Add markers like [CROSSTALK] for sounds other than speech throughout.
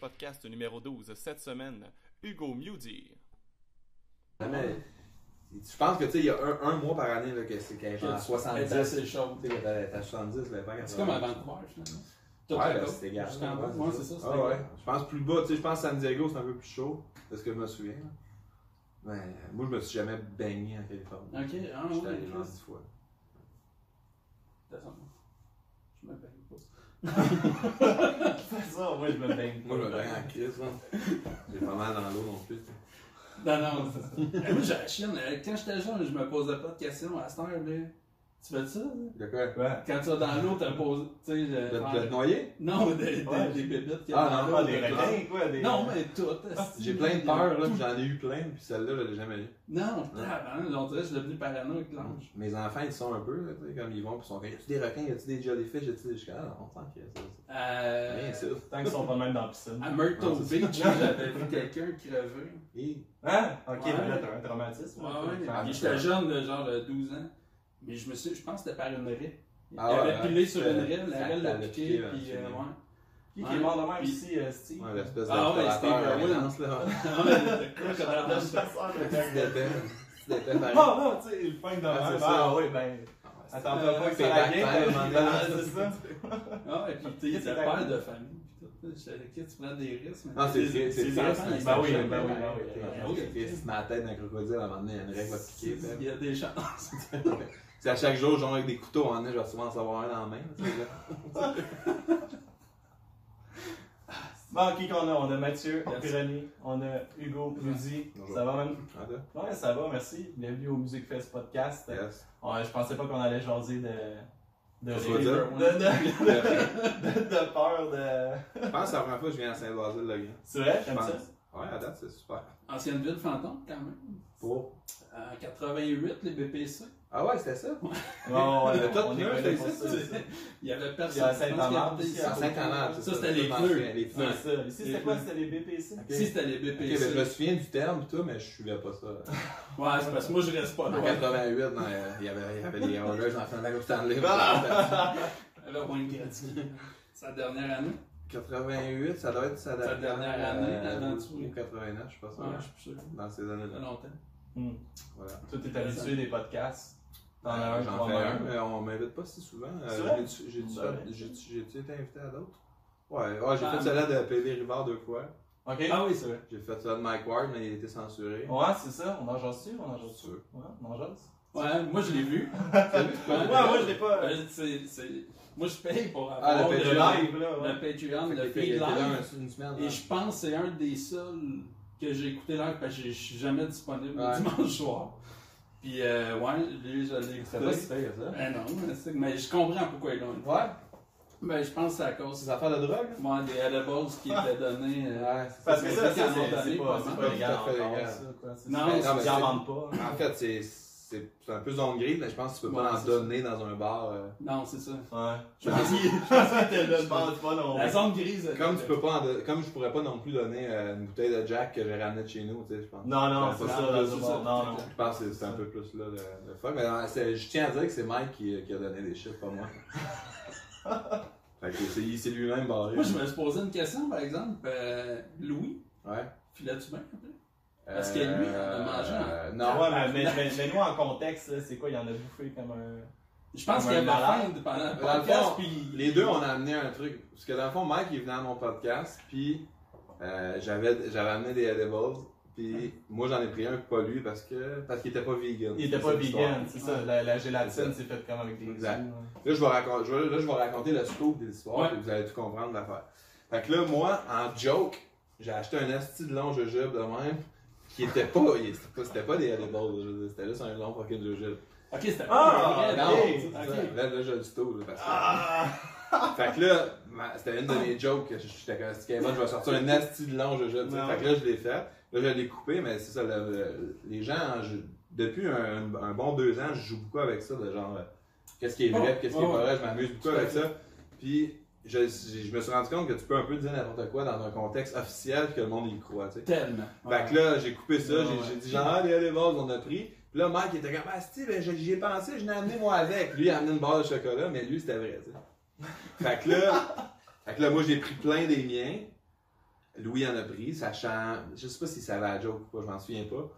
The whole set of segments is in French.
podcast numéro 12 cette semaine, Hugo Mewdy. Mais, je pense que tu sais, il y a un, un mois par année là, que c'est est à 70. C'est chaud. Quand à 70, elle est pas C'est comme à Vancouver, finalement. Ouais, ben, c'était. Ouais, Ouais, c'est ça. Ah ouais. Je pense plus bas, tu sais, je pense San Diego c'est un peu plus chaud, de ce que je me souviens. là. Mais moi je me suis jamais baigné en Californie. Ok, ah J'étais ouais, allé genre Chris. 10 fois. Je me baigne ça, moi je me baigne. Moi je me baigne en crise, là. J'ai pas mal dans l'eau non plus. Non, non, c'est ça. Moi, j'ai la chienne. Euh, Quand j'étais jeune, je me posais pas de questions. À cette heure, là, tu fais ça? là? De quoi? Ouais. Quand tu vas dans l'eau, t'as posé. Tu sais, De de te noyer? Non, des, des, Ouais. des Ah, non, l'eau. Ah, des requins, quoi. Des... Non, mais tout. J'ai plein de peurs, là, puis j'en ai eu plein, puis celle-là, je l'ai jamais eu. Non, tabarnak, on dirait que je suis devenu paranoïaque, l'ange. Mes enfants, ils sont un peu, là, tu sais, comme ils vont, puis ils sont comme, y a-tu des requins, y a-tu des jellyfish, y a-tu des. Je suis ah, on sent qu'il y a ça. ça. Euh, Rien, ça. Tant qu'ils sont pas même dans la piscine. À Myrtle Beach, j'avais vu quelqu'un crever. Hein? Ok, là t'as un traumatisme. Ouais, j'étais jeune, de genre de 12 ans. Mais je me suis, je pense que c'était par une raie. Il Ah avait ouais. pilé sur une raie, la raie l'a piqué, puis ouais, euh. Qui est mort de même ici, euh, Steve? Ouais, l'espèce de Ah ouais, Steve Irwin. Ah. Non, non, tu sais, il pointe de Ah, même. Ah oui, ben. Ah, Attends pas que [LAUGHS] c'est ça la ben, c'est ça. Ah, et puis tu sais, C'est père de famille. que tu prends des risques. Non, c'est ses- c'est- c'est Ben sont oui, ben oui, ouais. ben oui. Ah si la tête d'un crocodile à un moment donné, il y a une règle qui va te piquer. Il y a des chances. [LAUGHS] C'est à chaque jour, genre avec des couteaux en nez, je vais souvent en savoir un dans la main. [LAUGHS] Bon, qui qu'on a? On a Mathieu. Pironi, on a Hugo, Rudy. Ça va même Ah? Ouais, ça va, merci. Bienvenue au Music Fest Podcast. Yes. Ouais, je pensais pas qu'on allait jaser de. De, de, de, peur de. Je pense que c'est la première fois que je viens à Saint-Basile-le-Grand. C'est vrai, j'aime ça? Ouais, à date, c'est super. Ancienne ville fantôme, quand même. Pour. En 88, les BPC. Ah ouais, c'était ça? Non, Le top on est c'est ça, ça. c'est- Il y avait personne. y Saint-Amand avait aussi, à À c'est Ça, c'était les pneus. Les C'est pneus. ça. Ici, c'était quoi? C'était les BPC. Si, c'était les BPC. je me souviens du terme tout, mais je suivais pas ça. Ouais, c'est parce que moi, je reste pas En loin. 88, non, il y avait, il y avait des Oilers en finale de la Coupe Stanley. [LAUGHS] Avec Wayne Gretzky. Sa dernière année. 88, ça doit être sa Sa dernière année, euh, avant ou- tout. ou 89, je suis pas sûr. Ouais, je suis sûr. Dans ces Ça fait années-là. longtemps. Hmm. Voilà. Toi, t'es habitué des podcasts. T'en as un, J'en fais un, mais on m'invite pas si souvent. Euh? J'ai-tu Ben j'ai-tu- été invité à d'autres? Ouais, ouais j'ai Ah, fait celle-là de PV Rivard deux fois. Ok. Ah oui, c'est vrai. J'ai fait ça de Mike Ward, mais il a été censuré. Ouais, c'est ça. On en jase dessus, on en jase dessus. Sûr. Ouais, on en jase. Ouais, moi, je l'ai vu. [LAUGHS] Ouais, moi, je l'ai pas. Moi, je paye pour Ah, avoir le Le Patreon. live, là. le ouais. Patreon, Fait le feed live. semaine. Et hein. je pense que c'est un des seuls que j'ai écouté live parce que je suis jamais disponible le Ouais. dimanche soir. Puis, euh, ouais, lui, je l'ai C'était pas si écouté. ça. Eh non, mais mais je comprends pourquoi ils l'ont écouté. Ouais, Mais je pense que c'est à cause ces affaires de drogue? ouais, des edibles qui étaient donnés. euh, c'est Parce que ça, c'est pas, pas pas légal Non, ils en c'est- vendent pas. En fait, c'est c'est un peu zone grise, mais je pense que tu peux pas en donner dans un bar. euh, Non, c'est ça. Ouais. Je pense [LAUGHS] pense pas non La zone grise. Comme tu peux pas en comme je pourrais pas non plus donner euh, une bouteille de Jack que j'ai ramenée de chez nous, tu sais, je pense. Non, non, c'est pas ça, ça. Non, non. Je pense que c'est un peu plus là le, le fuck. Mais non, c'est- je tiens à dire que c'est Mike qui, qui a donné des chiffres, pas moi. [LAUGHS] fait que c'est lui-même barré. Moi, je me suis posé une question, par exemple. euh, Louis, Ouais. filais-tu bien? Parce que lui, il en a mangé Euh, Non, ouais, mais, mais, mais, mais nous, en contexte, c'est quoi Il en a bouffé comme un. Je pense qu'il un avait faim pendant le podcast, fond, puis... Les deux, on a amené un truc. Parce que dans le fond, Mike il venu à mon podcast, puis euh, j'avais amené des edibles, puis moi j'en ai pris un, pas lui, parce que parce qu'il était pas vegan. Il était pas vegan, c'est ça. La, gélatine, c'est fait comme avec des Exact. Là, je vais raconter, je vais, là, je vais raconter le scoop de l'histoire, puis vous allez tout comprendre l'affaire. Fait que là, moi, en joke, j'ai acheté un asti de long jujube de même, qui était pas, c'était pas, des edibles, c'était juste un long fucking jujube. Ok, c'était Ah, pas. Non, ok. c'est ça. ok. Là, là, j'ai du là, parce que... Ah! [LAUGHS] Fait que là, c'était une de mes jokes que j'étais comme, je vais sortir un asti de long jujube, tu sais. Non. Fait que là, je l'ai fait. Là, je l'ai coupé, mais c'est ça, le- le- les gens, je- depuis un, un bon deux ans, je joue beaucoup avec ça, de genre, euh, qu'est-ce qui est vrai, Oh, qu'est-ce qui est oh, pas vrai, je m'amuse beaucoup Tout avec ça. Puis, je, je je me suis rendu compte que tu peux un peu dire n'importe quoi dans un contexte officiel puis que le monde y croit, tu sais. Tellement. Fait que là, j'ai coupé ça, Ouais, j'ai ouais. dit genre, les les bases, on a pris. Puis là, Mike il était comme, ah, Steve, ben, j'y ai pensé, je l'ai amené moi avec. Lui, il a amené une barre de chocolat, mais lui, c'était vrai, tu sais. [LAUGHS] Fait que là, fait que là, moi, j'ai pris plein des miens. Louis en a pris, sachant, je sais pas si ça va à joke ou pas, je m'en souviens pas.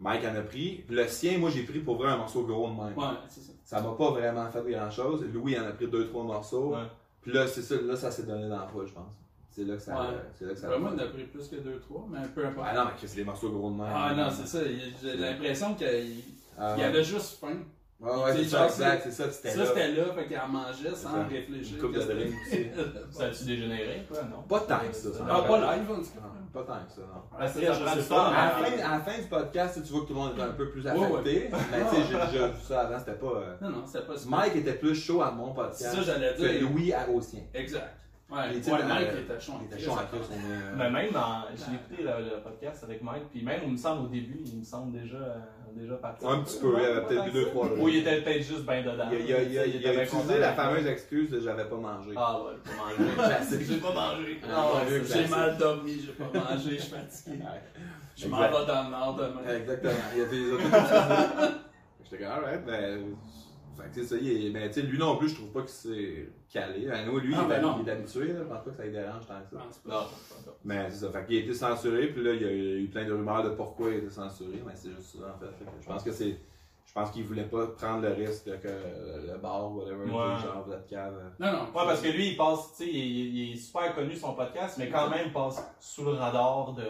Mike en a pris. Puis le sien, moi j'ai pris pour vrai un morceau gros de même. Ouais, c'est ça. Ça m'a pas vraiment fait grand chose. Louis en a pris deux, trois morceaux. Ouais. Puis là, c'est ça, là, ça s'est donné dans la poche, je pense. C'est là que ça, Ouais. c'est là que ça Vraiment, on a pris plus que 2-3, mais peu importe. Ah non, mais c'est des morceaux gros de même. Ah non, c'est ça. il- J'ai l'impression qu'il Ah, il avait juste faim. Ouais, ouais, c'est ça, exact, c'est ça, c'était Ça, là. c'était là, fait qu'il en mangeait sans ça. réfléchir. Une coupe de que drink aussi. [LAUGHS] Ça a-tu dégénéré, quoi, non? Pas tant que ça, ça Ah, pas live, en tout Non, cas. pas tant que ça, non. Parce que Après, ça je prend sais pas, À la, fin, à la fin du podcast, tu vois que tout le monde était un peu plus Ouais, affecté. Mais tu sais, j'ai [LAUGHS] déjà vu ça avant, c'était pas. euh, Non, non, c'était pas ça. Mike était plus chaud à mon C'est podcast ça, j'allais que dire. Louis à- au sien. Exact. Ouais, Mike était chaud. en Il était chaud en plus, on est. euh, Mais même, j'ai écouté le, le podcast avec Mike, puis même, il me semble au début, il me semble déjà, déjà parti. Un petit peu, il avait peut-être deux, trois. Ou il était peut-être juste bien dedans. Il a, il a- il a- Tu sais, il a était bien utilisé la fameuse excuse de j'avais pas mangé. Ah ouais, j'ai pas mangé. [LAUGHS] J'ai pas mangé. Ah, Ah, J'ai mal dormi, j'ai pas mangé, je suis fatigué. Je m'en vais dans le nord demain. Exactement. Il y a des autres [LAUGHS] J'étais comme, alright, ben. Fait que c'est ça, il est- ben, tu sais, lui non plus, je trouve pas qu'il s'est calé. Ben, nous, lui, Ah, il, ben est, il est habitué, là, je pense pas que ça lui dérange tant que Je ça. pense pas. Non, pas Mais c'est ça, fait qu'il a été censuré, puis là, il y a eu plein de rumeurs de pourquoi il a été censuré, mais c'est juste ça, en fait. Fait que je pense que c'est. Je pense qu'il voulait pas prendre le risque que le bar, whatever, Ouais. genre, vous êtes cave. Non, non. Ouais, parce que lui, il passe, tu sais, il, il est super connu son podcast, mais quand même, il passe sous le radar de,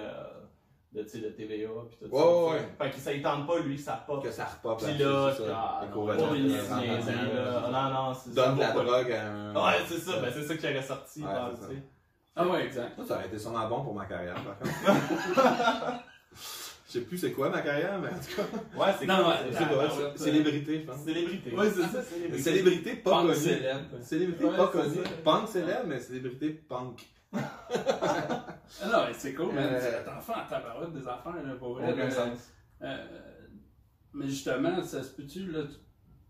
de, tu sais, de TVA puis tout Ouais, ça. ouais, ouais. Fait que ça, il tente pas, lui, ça pop. Que ça repop Puis là, c'est c'est ça. ah, non, là. Non, non, c'est Donne de la ça. vaut pas- drogue à un. Ouais, c'est ça, ben c'est ça qui aurait sorti. Ah ouais, exact. Ça, ça aurait été sûrement bon pour ma carrière, par contre. [LAUGHS] Je sais plus c'est quoi ma carrière, mais en tout cas. Ouais, c'est Non, cool, ouais, c'est- ouais. célébrité, je pense. Célébrité. Ouais, c'est ça. célébrité. Célébrité pas Punk connue. Célébrité pas connue. ça. Punk célèbre, mais célébrité punk. Ah non, mais c'est cool, mais Euh, cet enfant en tabarouette des affaires, là, pour vrai. Aucun là, sens. euh, mais justement, ça se peut-tu, là,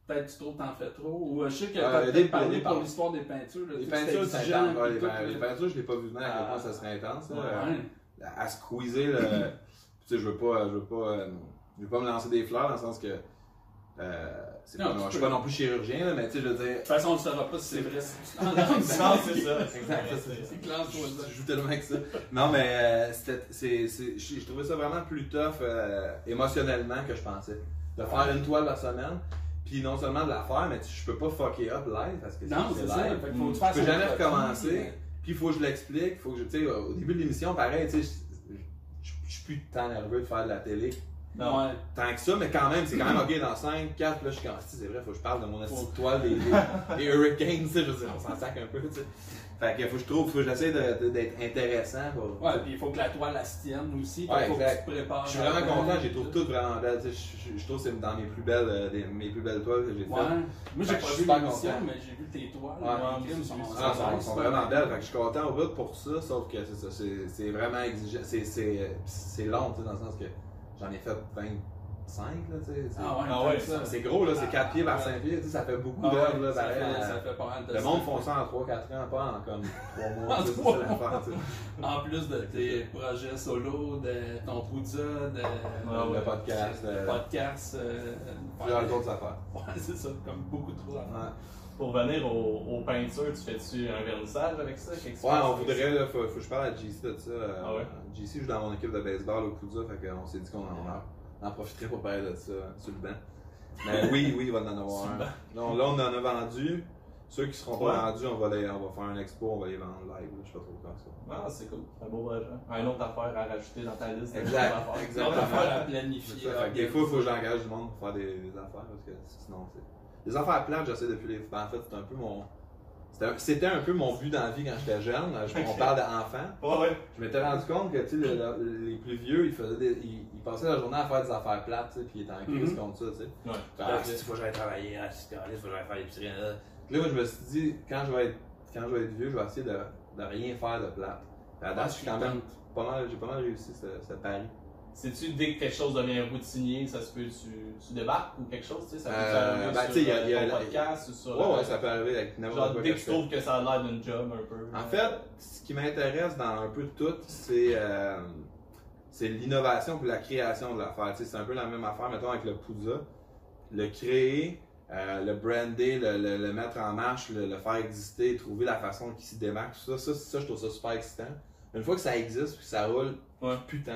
peut-être tu trouves t'en fais trop, ou euh, je sais que Euh, peut-être parlé des pour l'histoire des peintures, là, Les peintures, c'est intense. Ouais, les, tout, pein- les là. peintures, je l'ai pas vu venir à quel point ça serait intense. là. Ouais. à squeezer le. [CLEARS THROAT] tu sais, je veux pas, je veux pas, euh, je veux pas me lancer des fleurs dans le sens que. Euh, c'est Non, pas- je suis pas non plus chirurgien, là, mais tu sais, je veux dire. De toute façon, on ne saura pas si c'est vrai. [LAUGHS] c'est ça. Exact, c'est- clair. Je joue tellement avec ça. Non, mais euh, c'était- c'est, c'est, je, trouvais ça vraiment plus tough euh, émotionnellement que je pensais. De faire une toile par semaine, puis non seulement de la faire, mais tu- je peux pas fucker up live parce que Non, c'est ça. Fait faut que tu peux jamais recommencer. Puis il faut que je l'explique. Faut que je, au début de l'émission, pareil, tu sais, je suis plus tant nerveux de faire de la télé. Non. Ouais. Tant que ça, mais quand même, c'est quand même [CLEARS THROAT] ok dans 5, 4, là je suis comme, c'est vrai, faut que je parle de mon astuce de toile des, des, des Hurricanes, je veux dire, on s'en sac un peu, tu sais. Fait que faut que je trouve, faut que j'essaie d'être intéressant. Pour, Ouais, puis il faut que la toile, se tienne aussi. Ouais, faut exact. que tu te prépares. Je suis vraiment content, j'ai tout. trouvé toutes vraiment tu sais, Je, trouve que c'est dans mes plus belles, euh, des- mes plus belles toiles que j'ai faites. Ouais. Moi, j'ai pas vu l'émission, mais j'ai vu tes toiles. Ouais. Ah, elles sont, sont vraiment belles, fait que je suis content au bout pour ça, sauf que c'est ça, c'est vraiment exigeant, c'est- c'est c'est long, tu sais, dans le sens que j'en ai fait 25, là, tu sais. c'est- Ah ouais, Ah ouais, ça. C'est gros, là, c'est 4 pieds par Ouais. 5 pieds, tu sais, ça fait beaucoup Ah d'heures, ouais, là, ça pareil, fait- à- ça fait pas mal de Le monde font ça en 3-4 ans, pas en comme 3 mois, [LAUGHS] c'est l'affaire, tu sais. En plus de tes projets solo, de ton Poudza, de Ah ouais. Le podcast, le euh, podcast. euh, plusieurs ouais, autres affaires. Ouais, [LAUGHS] c'est ça, comme beaucoup trop d'affaires. Pour venir aux, aux peintures, tu fais-tu un vernissage avec ça? Ouais, on voudrait, là, faut, faut que je parle à JC de ça. euh, Ah ouais? JC joue dans mon équipe de baseball au Poudza, fait qu'on s'est dit qu'on en, profiterait pour parler de ça sur le banc. Mais oui, oui, il va en avoir Sur le un. banc. Non, là, on en a vendu. Ceux qui seront Ouais. pas vendus, on va, les, on va faire un expo, on va les vendre live. Je sais pas trop quand ça. Ah, c'est cool. Un beau projet. Un autre affaire à rajouter dans ta liste. de Exact, choses à faire. exact. Donc, Exactement. affaire à planifier. ça, fait des fois, il faut que j'engage du monde pour faire des, des affaires parce que sinon, c'est. Les affaires plates, j'essaie depuis les. ben, en fait, c'est un peu mon. c'était un- C'était un peu mon but dans la vie quand j'étais jeune. Je- On Ok. parle ouais. Je m'étais rendu compte que le- le- les plus vieux, ils, faisaient des- ils, ils passaient la journée à faire des affaires plates, puis ils étaient en crise Mhm. contre ça. Tu sais. Ouais. Ah, il faut que j'aille travailler, ah, faut que j'aille faire l'épicerie. là. Puis là, moi, je me suis dit, quand je vais être, quand je vais être vieux, je vais essayer de, de rien faire de plate. Puis à date, je suis quand même pas mal, j'ai pas mal réussi ce, ce pari. Sais-tu, dès que quelque chose devient routinier, ça se peut, tu, tu débarques ou quelque chose, tu sais, ça peut Euh, arriver ben, sur y a- y la- podcast ou sur... Ouais, ouais, euh, ça peut arriver avec n'importe quoi dès que tu trouves que ça a l'air d'une job un peu. En fait, ce qui m'intéresse dans un peu tout, c'est euh, c'est l'innovation puis la création de l'affaire. Tu sais, C'est un peu la même affaire, mettons, avec le Poudza. Le créer, euh, le brander, le, le- le mettre en marche, le, le faire exister, trouver la façon qui s'y démarque, tout ça, ça, ça, je trouve ça super excitant. Une fois que ça existe, puis que ça roule, Ouais. plus tant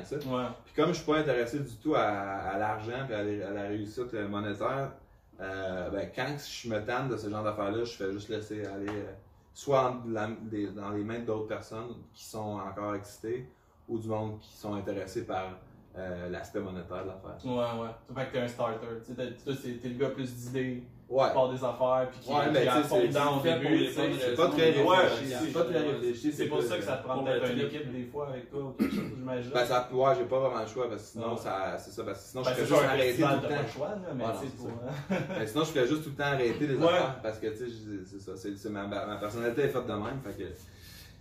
que ça. Ouais. Puis comme je suis pas intéressé du tout à, à l'argent et à, la- à la réussite euh, monétaire, euh, ben, quand je me tanne de ce genre d'affaires-là, je fais juste laisser aller euh, soit la- dans les mains d'autres personnes qui sont encore excitées ou du monde qui sont intéressés par euh, l'aspect monétaire de l'affaire. Ouais, ouais. Fait que t'es un starter. Tu c'est- t'es le gars plus d'idées, Ouais. qui part des affaires, puis qui, Ouais, qui mais fond c'est- dedans au c'est fait pour début. les C'est pas très Ouais, réfléchi. c'est- pas très réfléchi. C'est pour ça que ça te prend peut-être une équipe des fois avec toi ou quelque chose, j'imagine. Ben, ça, ouais, j'ai pas vraiment le choix parce que sinon, ça, c'est ça. Parce que sinon, Ben, je fais juste arrêter tout le temps. le choix, là, mais [LAUGHS] Ben, sinon, je fais juste tout le temps arrêter des Ouais. affaires parce que, tu sais, c'est ça. Ma, personnalité est faite de même. Fait que, tu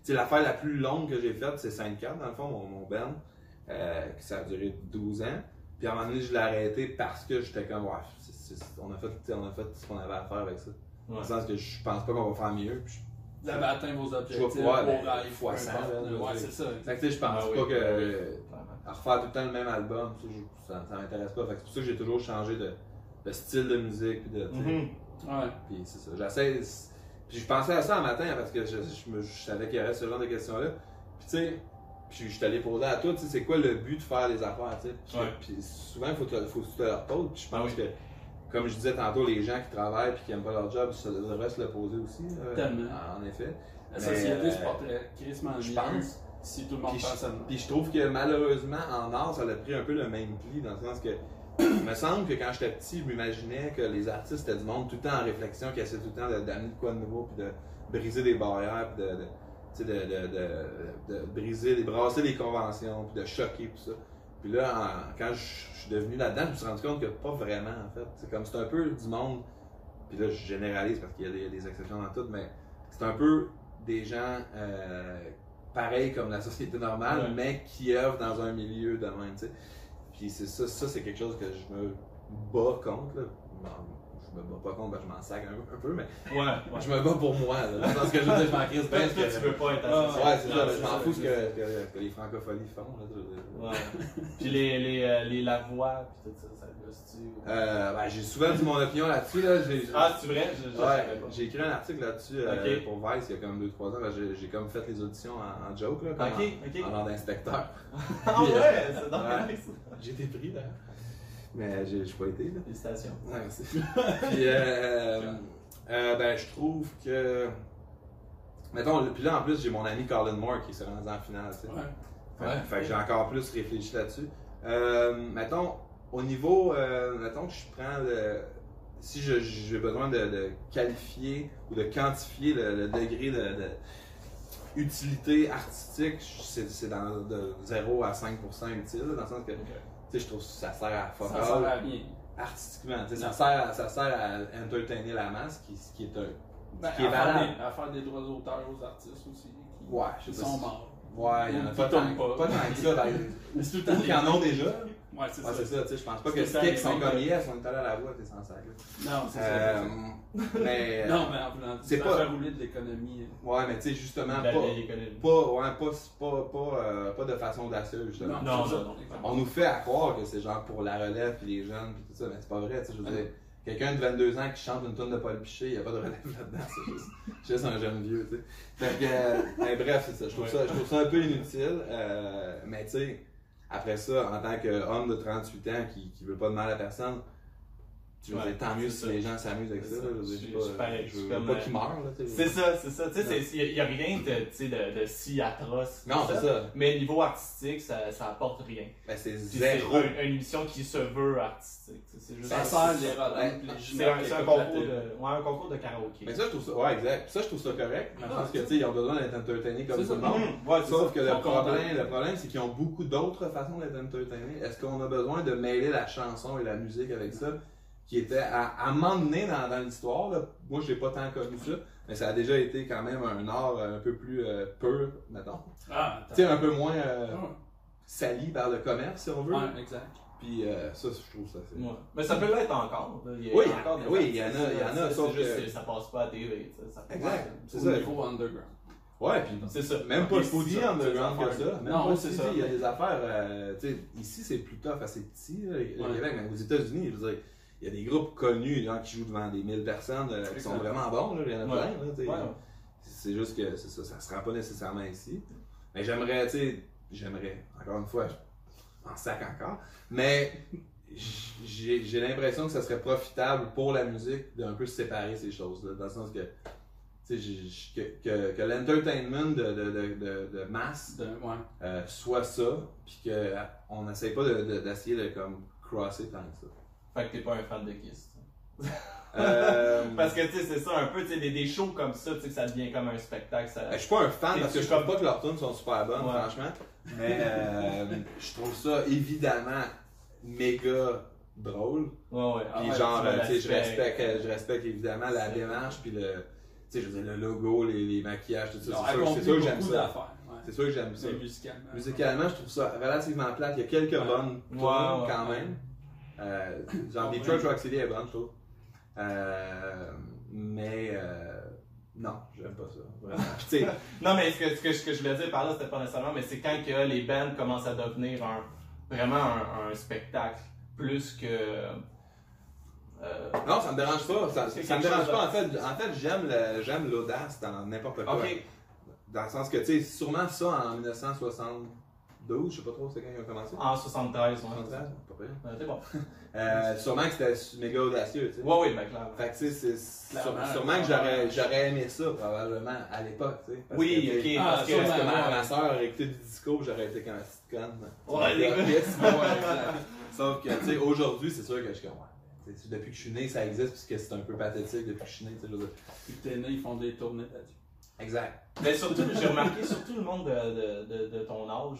sais, l'affaire la plus longue que j'ai faite, c'est 5-4, dans le fond, mon, mon band, euh, que ça a duré 12 ans. Puis à un moment donné, je l'ai arrêté parce que j'étais comme, ouais, on, a fait, on a fait ce qu'on avait à faire avec ça. Dans Ouais. le sens que je pense pas qu'on va faire mieux. Puis Vous avez atteint vos objectifs. Je vos ben, rêves, fois peu cent, importe. là, je veux Ouais, dire. c'est ça. Que, je pense Ah oui, pas que. ah oui, à refaire tout le temps le même album, ça, ça, m'intéresse pas. Que c'est pour ça que j'ai toujours changé de, de style de musique. De, Mhm. Ouais. puis c'est ça. J'essaie. Puis je pensais à ça un matin parce que je, je, me- je savais qu'il y aurait ce genre de questions-là. Puis tu sais, puis je t'allais poser à toi, tu sais, c'est quoi le but de faire des affaires, tu sais. Puis, Ouais. puis souvent, il faut, te- faut que tu te. Puis je pense Ah oui. que, comme je disais tantôt, les gens qui travaillent et qui n'aiment pas leur job, ça devrait se le poser aussi. euh, Tellement. En effet. La Mais, société se euh, porterait crissement Je pense. si tout le monde Puis pense à nous. Puis je trouve que malheureusement, en art, ça a pris un peu le même pli, dans le sens que il me semble que quand j'étais petit, je m'imaginais que les artistes étaient du monde tout le temps en réflexion, qui essaient tout le temps d'amener de quoi de nouveau, puis de briser des barrières, puis de, briser, de brasser les conventions, puis de choquer, tout ça. Puis là, en- quand je je suis devenu là-dedans, je me suis rendu compte que pas vraiment, en fait. C'est comme, c'est un peu du monde, puis là, je généralise parce qu'il y a des, il y a des exceptions dans tout, mais c'est un peu des gens euh, pareils comme la société normale, Ouais. mais qui œuvrent dans un milieu de même, tu sais. Puis c'est ça, ça c'est quelque chose que je me bats contre, là. Je me bats pas contre, ben, je m'en sac un, un peu, mais Ouais, ouais. [LAUGHS] je me bats pour moi, là. Dans que je veux dire, je m'en crise bien. que- tu veux pas être Ah, associé. Ouais, c'est ça, je m'en fous ce que, que, que les francophonies font, là. Ouais. Puis les, les, euh, les Lavoie, puis tout ça, ça gosse-tu? Euh, ben, j'ai souvent dit mon opinion là-dessus, là. Ah, c'est vrai? Je, je Ouais, savais pas. j'ai écrit un article là-dessus euh, pour Vice il y a comme 2-3 ans. Ben, j'ai, comme fait les auditions en, en joke, là, comme en, en ordre d'inspecteur. [LAUGHS] Ah ouais, c'est nice. J'ai été pris d'ailleurs. Mais j'ai, pas été là. Félicitations. Ouais, merci. [LAUGHS] puis, euh, euh, ben, je trouve que. Mettons, puis là en plus, j'ai mon ami Colin Moore qui s'est rendu en finale, tu sais. Ouais. Fait, Ouais. fait que j'ai encore plus réfléchi là-dessus. Euh, mettons, au niveau, euh, mettons que je prends le. Si je- j'ai besoin de, de qualifier ou de quantifier le, le degré de, de utilité artistique, c'est dans de 0 à 5% utile, dans le sens que sais, je trouve que ça sert à fuck Ça all sert à rien. artistiquement. tu sais, Ça sert, à, ça sert à entertainer la masse, qui, qui est un. Ben, qui est à, faire valable. des, à faire des droits d'auteur aux artistes aussi. Qui, Ouais, je qui sais pas sont si- morts. Ouais, il y en a pas tant, pas. pas tant que ça. Ben, Mais [LAUGHS] c'est tout le Ou temps qui en ont déjà. Ouais, c'est Ouais, c'est ça. ça, tu sais, je pense pas que les sont mêmes. comme yes, on est allé à la voix, t'es sans sac. là. Non, c'est Euh, ça. [LAUGHS] mais. Non, mais en voulant c'est pas- faire rouler de l'économie. Ouais, mais tu sais, justement, pas. Pas, ouais, pas, pas, pas, euh, pas de façon audacieuse, justement. Non, non, ça. non. On nous fait à croire que c'est genre pour la relève puis les jeunes puis tout ça, mais c'est pas vrai, tu sais, je veux dire. Quelqu'un de 22 ans qui chante une tonne de Paul Piché, il n'y a pas de relève là-dedans, c'est juste, juste un jeune vieux, tu sais. Fait que, euh, ben, bref, c'est ça. Je trouve, Ouais. ça. je trouve ça un peu inutile, euh, mais tu sais, après ça, en tant qu'homme de 38 ans qui, qui veut pas de mal à personne, tu veux Ouais, dire, tant mieux si ça. les gens s'amusent avec C'est ça. ça. je Je- je je pas, pareil, je je veux comme, pas euh, qu'ils meurent. C'est ça, c'est ça. Tu sais, il n'y a rien de, tu sais, de, de si atroce. Non, c'est ça. Mais niveau artistique, ça, ça apporte rien. Ben, c'est Puis c'est zéro. un- une émission qui se veut artistique. C'est juste Ça sert c'est- les C'est un, concours de, ouais, un concours de karaoké. Mais ça, je trouve ça, ouais, exact. Ça, je trouve ça correct, Ah, parce que, c'est tu sais, ils ont besoin d'être entertainés comme C'est tout le ça. monde. C'est Sauf ça. que le problème, le problème, c'est qu'ils ont beaucoup d'autres façons d'être entertainés. Est-ce qu'on a besoin de mêler la chanson et la musique avec ça? Qui était à, à un moment donné dans, dans l'histoire, moi j'ai pas tant connu ça, mais ça a déjà été quand même un art un peu plus euh, pur, mettons. Ah, Tu sais, un peu moins euh, Ouais. sali par le commerce, si on veut. Ouais, exact. Puis euh, ça, je trouve ça. Ouais. Mais ça peut l'être encore. là. Il y a Oui, encore des oui, il y en a- il y en a, c'est- juste que- que ça passe pas à TV. tu sais, ça Exact. C'est Au ça. niveau underground. Ouais, puis C'est ça. Même pas si underground que ça. Même Non, c'est si, ça. Il y a des affaires. euh, tu sais, ici, c'est plus tough, assez petit, là, le Ouais. Québec. Mais aux États-Unis, je veux dire, il y a des groupes connus qui jouent devant des 1000 personnes euh, qui sont vraiment bons. Là, il y en a Ouais. plein. Ouais. C'est juste que ça, ça se rend pas nécessairement ici. Mais j'aimerais, tu sais, j'aimerais, encore une fois, en sac encore, mais j'ai l'impression que ça serait profitable pour la musique d'un peu séparer ces choses-là, dans le sens que, que, que, que l'entertainment de, de, de, de, de masse ouais. euh, soit ça, puis qu'on n'essaye pas de- de- d'essayer de, comme crosser tant que ça. Fait que t'es pas un fan de Kiss. Euh, [LAUGHS] Parce que tu sais, c'est ça un peu, tu sais, des, des shows comme ça, tu sais, que ça devient comme un spectacle. Ça... Ben, je suis pas un fan parce que je trouve pas que leurs tunes sont super bonnes, Ouais. franchement. Mais [LAUGHS] euh, je trouve ça évidemment méga drôle. Ouais, ouais. Puis Ah ouais, genre, tu euh, sais, je respecte, je respecte évidemment la démarche, puis le, tu sais, je veux dire, le logo, les, les maquillages, tout ça. C'est sûr, accompli c'est sûr que j'aime ça. C'est sûr que j'aime ça. Musicalement. Musicalement, je trouve ça relativement plate. Il y a quelques Ouais. bonnes tunes quand ouais. même. Euh, genre. Detroit Rock City est bonne, je trouve. Euh, mais euh, non, j'aime pas ça. Vraiment. [LAUGHS] Non, mais ce que, ce, que, ce que je voulais dire par là, c'était pas nécessairement, mais c'est quand que les bands commencent à devenir un, vraiment un, un spectacle plus que. euh, non, ça me dérange pas. Ça, me dérange pas. En fait, en fait j'aime le- j'aime l'audace dans n'importe quoi. Dans le sens que, tu sais, sûrement ça en 1972, je sais pas trop c'est quand ils ont commencé. En 73, ouais. 73, pas pire. Ouais, c'est bon. [LAUGHS] Euh, sûrement que c'était méga audacieux, tu sais. Ouais, oui, ben clairement. Fait que tu sais, c'est- sûrement que j'aurais, j'aurais aimé ça probablement à l'époque, tu sais. Parce Oui, que, ok, Ah, parce que. Parce que sûrement, ma, soeur aurait écouté du disco, j'aurais été comme un conne. Ouais, les. Ouais. Sauf que, tu sais, aujourd'hui, c'est sûr que je suis comme, depuis que je suis né, ça existe, puisque c'est un peu pathétique depuis que je suis né, tu sais, je veux dire. Puis que t'es né, ils font des tournées là-dessus. Exact. Mais surtout, j'ai remarqué, surtout le monde de, de, de, de ton âge,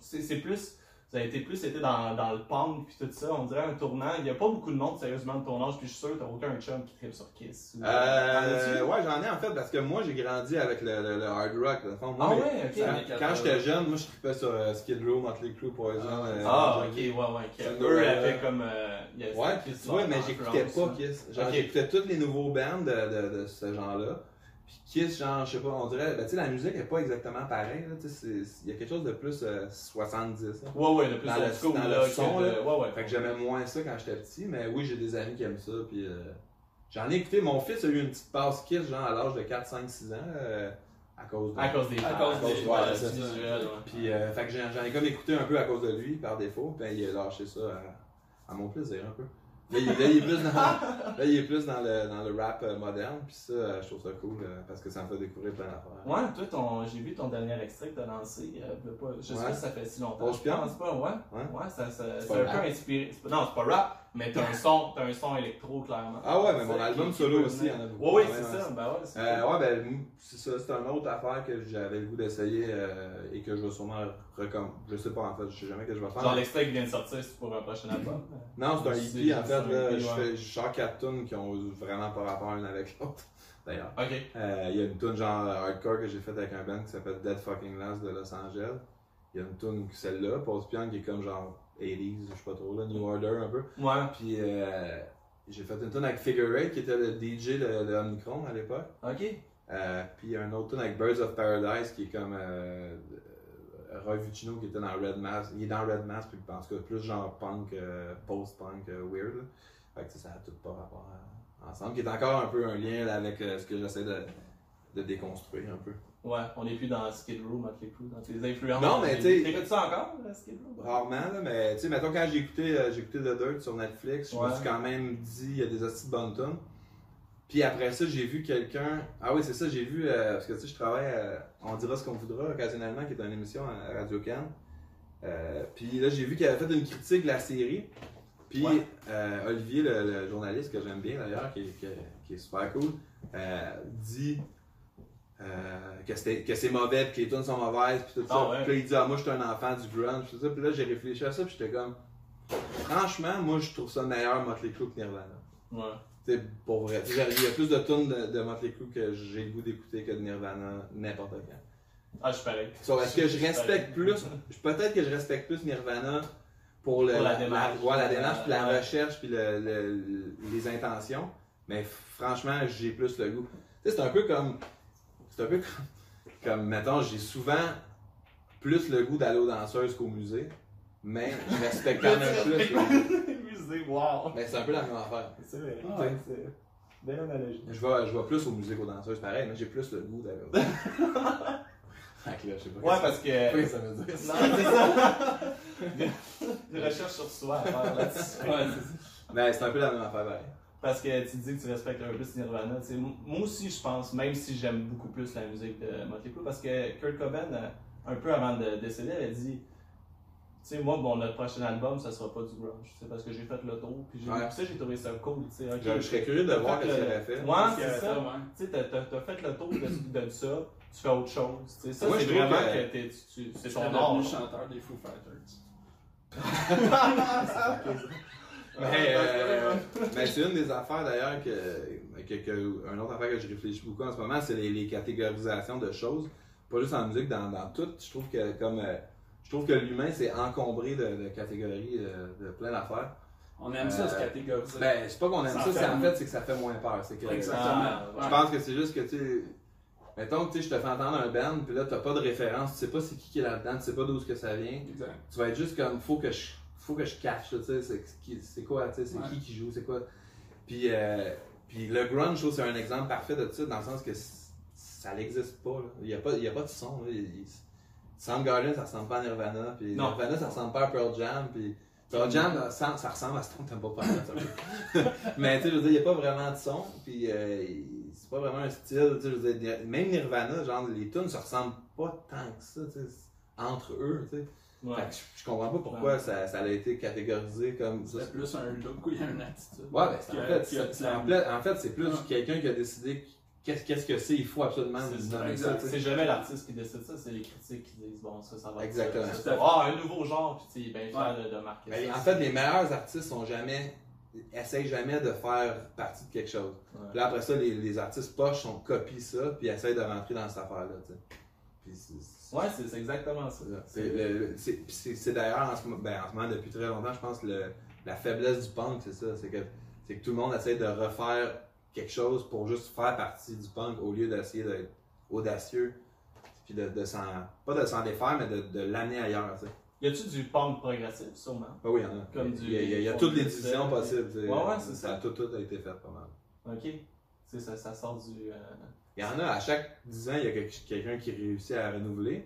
c'est plus, vous avez été plus été dans, dans le punk puis tout ça, on dirait un tournant. Il n'y a pas beaucoup de monde sérieusement de ton âge, puis je suis sûr que t'as aucun chum qui tripe sur Kiss. ou- Euh, ouais, j'en ai en fait, parce que moi, j'ai grandi avec le, le, le hard rock, dans le fond. Moi, Ah ouais, ok. Quand, années quand 80. j'étais jeune, moi, je trippais sur euh, Skid Row, Motley Crue, Poison. Ah, euh, Ah, ok, ouais, ouais. Ça Eux avaient comme. euh, a- Ouais, Kiss puis tu vois, mais j'écoutais pas. Kiss. J'écoutais tous les nouveaux bands de, de, de ce genre-là. Kiss, genre, je sais pas, on dirait, ben, tu sais, la musique est pas exactement pareille, là, tu sais, il y a quelque chose de plus euh, 70, là. Ouais, ouais, le plus Dans le- school, dans le son, de- là. Ouais, ouais. Fait que j'aimais moins ça quand j'étais petit, mais oui, j'ai des amis qui aiment ça, puis euh, j'en ai écouté, mon fils a eu une petite passe Kiss, genre, à l'âge de 4, 5, 6 ans, euh, à cause de... À cause des À cause des- ouais, c'est ça. Puis, euh, fait que j'en j'en ai comme écouté un peu à cause de lui, par défaut, puis il a lâché ça à, à mon plaisir, un peu. Là, il, là, il est plus dans, [LAUGHS] là, il est plus dans le, dans le rap euh, moderne, puis ça, euh, je trouve ça cool, euh, parce que ça me fait découvrir plein d'affaires. Ouais, toi, ton, j'ai vu ton dernier extrait que t'as lancé. euh, pas, je sais Ouais. pas si ça fait si longtemps. Pause Je pense pas, ouais. Ouais. Ouais, ça, ça, C'est un peu inspiré. non, c'est pas rap, mais t'as un son, t'as un son électro, clairement. Ah ouais, mais mon album solo aussi, il y en a beaucoup. Ouais, oui, quand c'est même, ça. Ben ouais, c'est Euh, ouais, ben, c'est ça, c'est une autre affaire que j'avais le goût d'essayer euh, et que je vais sûrement recommencer. Je sais pas en fait, je sais jamais que je vais faire. Genre l'extrait qui vient de sortir, c'est pour un prochain album. non, c'est un EP en fait, là, EP, je ouais. fais sors 4 tunes qui ont vraiment pas rapport l'une avec l'autre. [LAUGHS] D'ailleurs. Ok. Euh, Il y a une tune genre hardcore que j'ai faite avec un band qui s'appelle Dead Fucking Last de Los Angeles. Il y a une tune, celle-là, Pause Piano, qui est comme genre 80s, je sais pas trop, là, New Order un peu. Ouais. Puis euh, j'ai fait une tune avec Figure Eight qui était le DJ de, de Omnicron à l'époque. Ok. Euh, puis il y a un autre tune avec Birds of Paradise qui est comme euh, euh, Roy Vicino qui était dans Red Mask. Il est dans Red Mask, puis en tout cas plus genre punk, euh, post-punk, euh, weird. Là. Fait que ça a tout pas rapport à- ensemble. Qui est encore un peu un lien là, avec euh, ce que j'essaie de, de déconstruire un peu. Ouais, on est plus dans Skid Row, Motley Crue, dans tes influences. Non, mais tu sais- T'écoutes ça encore, là, Skid Row? Rarement, là, mais tu sais, mettons quand j'ai écouté, euh, j'ai écouté The Dirt sur Netflix, je Ouais. me suis quand même dit, il y a des hosties de bonnes tunes. Puis après ça, j'ai vu quelqu'un. Ah oui, c'est ça, j'ai vu. euh, parce que tu sais, je travaille à On dira ce qu'on voudra occasionnellement, qui est une émission à Radio Cannes. Euh, puis là, j'ai vu qu'il avait fait une critique de la série. Puis Ouais. euh, Olivier, le, le journaliste que j'aime bien d'ailleurs, qui, est- qui est- qui est super cool, euh, dit. Euh, que, c'est mauvais, puis que les tunes sont mauvaises, puis tout ça. Ah. Puis là, il dit Ah, moi, je suis un enfant du grunge, tout ça. Puis là, j'ai réfléchi à ça, puis j'étais comme. Franchement, moi, je trouve ça meilleur Motley Crue que Nirvana. Ouais. Tu sais, pour vrai. Il y a plus de tunes de, de Motley Crue que j'ai le goût d'écouter que de Nirvana n'importe quand. Ah, je suis pareil. So, Est-ce que je respecte pareil. plus Peut-être que je respecte plus Nirvana pour, le, Pour la démarche. ouais, la démarche, puis la Ouais. recherche, puis le- le- les intentions. Mais franchement, j'ai plus le goût. Tu sais, c'est un peu comme. C'est un peu comme. Comme, mettons, j'ai souvent plus le goût d'aller aux danseuses qu'au musée. Mais je respecte quand même [LAUGHS] plus. [LAUGHS] Musée, wow. Mais c'est un peu la même affaire. C'est vrai. Ah ouais. C'est belle analogie. Je vais, je vais plus aux musiques aux danseuses, pareil, mais j'ai plus le goût d'aller aux [LAUGHS] Fait là, je sais pas. Ouais, parce que. Oui, ça veut dire ça. Non, c'est ça. Des recherches sur soi à faire là-dessus. Ouais, c'est ça. Mais c'est un peu la même affaire, pareil. Parce que tu dis que tu respectes un peu plus Nirvana. moi aussi, je pense, même si j'aime beaucoup plus la musique de Motley Crue, parce que Kurt Cobain, euh, un peu avant de décéder, avait dit Tu sais, moi, bon, notre prochain album, ça sera pas du grunge. C'est parce que j'ai fait le tour. Puis j'ai Ouais. ça, j'ai trouvé ça cool. tu sais, ok. Je, je serais curieux de voir ce qu'il le- aurait fait. Parce c'est que, ça. Tu sais, t'as- fait le tour de, de ça, tu fais autre chose. tu sais. Ça, Moi, c'est je vraiment que- que, t'es- tu- tu- c'est Je ton art. devenu chanteur des Foo Fighters. [LAUGHS] [LAUGHS] Mais, euh, mais c'est une des affaires d'ailleurs que, que, que- une autre affaire que je réfléchis beaucoup en ce moment, c'est les, les catégorisations de choses. Pas juste en musique, dans, dans tout. Je trouve que comme euh, je trouve que l'humain c'est encombré de, de catégories, euh, de plein d'affaires. On aime ça, se catégoriser. Ben, c'est pas qu'on aime Ça ça, c'est en fait c'est que ça fait moins peur. C'est que Exactement. Je pense que c'est juste que tu sais, mettons que je te fais entendre un band, puis là t'as pas de référence, tu sais pas c'est qui qui est là-dedans, tu sais pas d'où que ça vient. Exact. tu vas être juste comme faut que je faut que je cache là, tu sais c'est quoi tu sais c'est Ouais. qui qui joue c'est quoi puis euh, puis le grunge je trouve, c'est un exemple parfait de ça dans le sens que ça n'existe pas là. il y a pas il y a pas de son là. Il- il- Soundgarden ça ressemble pas à Nirvana puis Non. Nirvana ça ressemble pas à Pearl Jam puis Pearl Jam là, ça, ça ressemble à Stone Temple Pilots mais tu sais je veux dire il y a pas vraiment de son puis euh, c'est pas vraiment un style tu sais je veux dire même Nirvana genre les tunes se ressemblent pas tant que ça entre eux tu sais Ouais. fait que je, je comprends pas pourquoi Ouais. ça, ça a été catégorisé comme ça. C'est plus un look ou il y a une attitude. Ouais, ben, en fait, que en fait, en fait, c'est plus Ouais. quelqu'un qui a décidé qu'est-ce qu'est-ce que c'est, il faut absolument C'est jamais l'artiste qui décide ça, c'est les critiques qui disent bon, ça, ça va. être Exactement. ça. Ah, un nouveau genre, puis tu bien fier de, de marquer Ben, ça. en fait, les meilleurs artistes sont jamais essayent jamais de faire partie de quelque chose. Ouais. Puis là, après ça, les, les artistes poches sont copient ça, puis essayent de rentrer dans cette affaire-là. tu sais. Puis c'est- c'est- exactement ça. C'est d'ailleurs en, ce moment- ben, en ce moment, depuis très longtemps, je pense que le- la faiblesse du punk, c'est ça. C'est que, c'est que tout le monde essaie de refaire quelque chose pour juste faire partie du punk au lieu d'essayer d'être audacieux. Puis de, de s'en. Pas de s'en défaire, mais de, de l'amener ailleurs. tu sais. Y a-tu du punk progressif, sûrement? Ah oui, il y en a. Comme il, du- y a, il y a- il y a toutes les divisions possibles. Ouais, ouais, c'est ça. Tout, tout a été fait pas mal. Ok. Ça, ça sort du. euh, Il y en a, à chaque 10 ans, il y a quel- quelqu'un qui réussit à renouveler.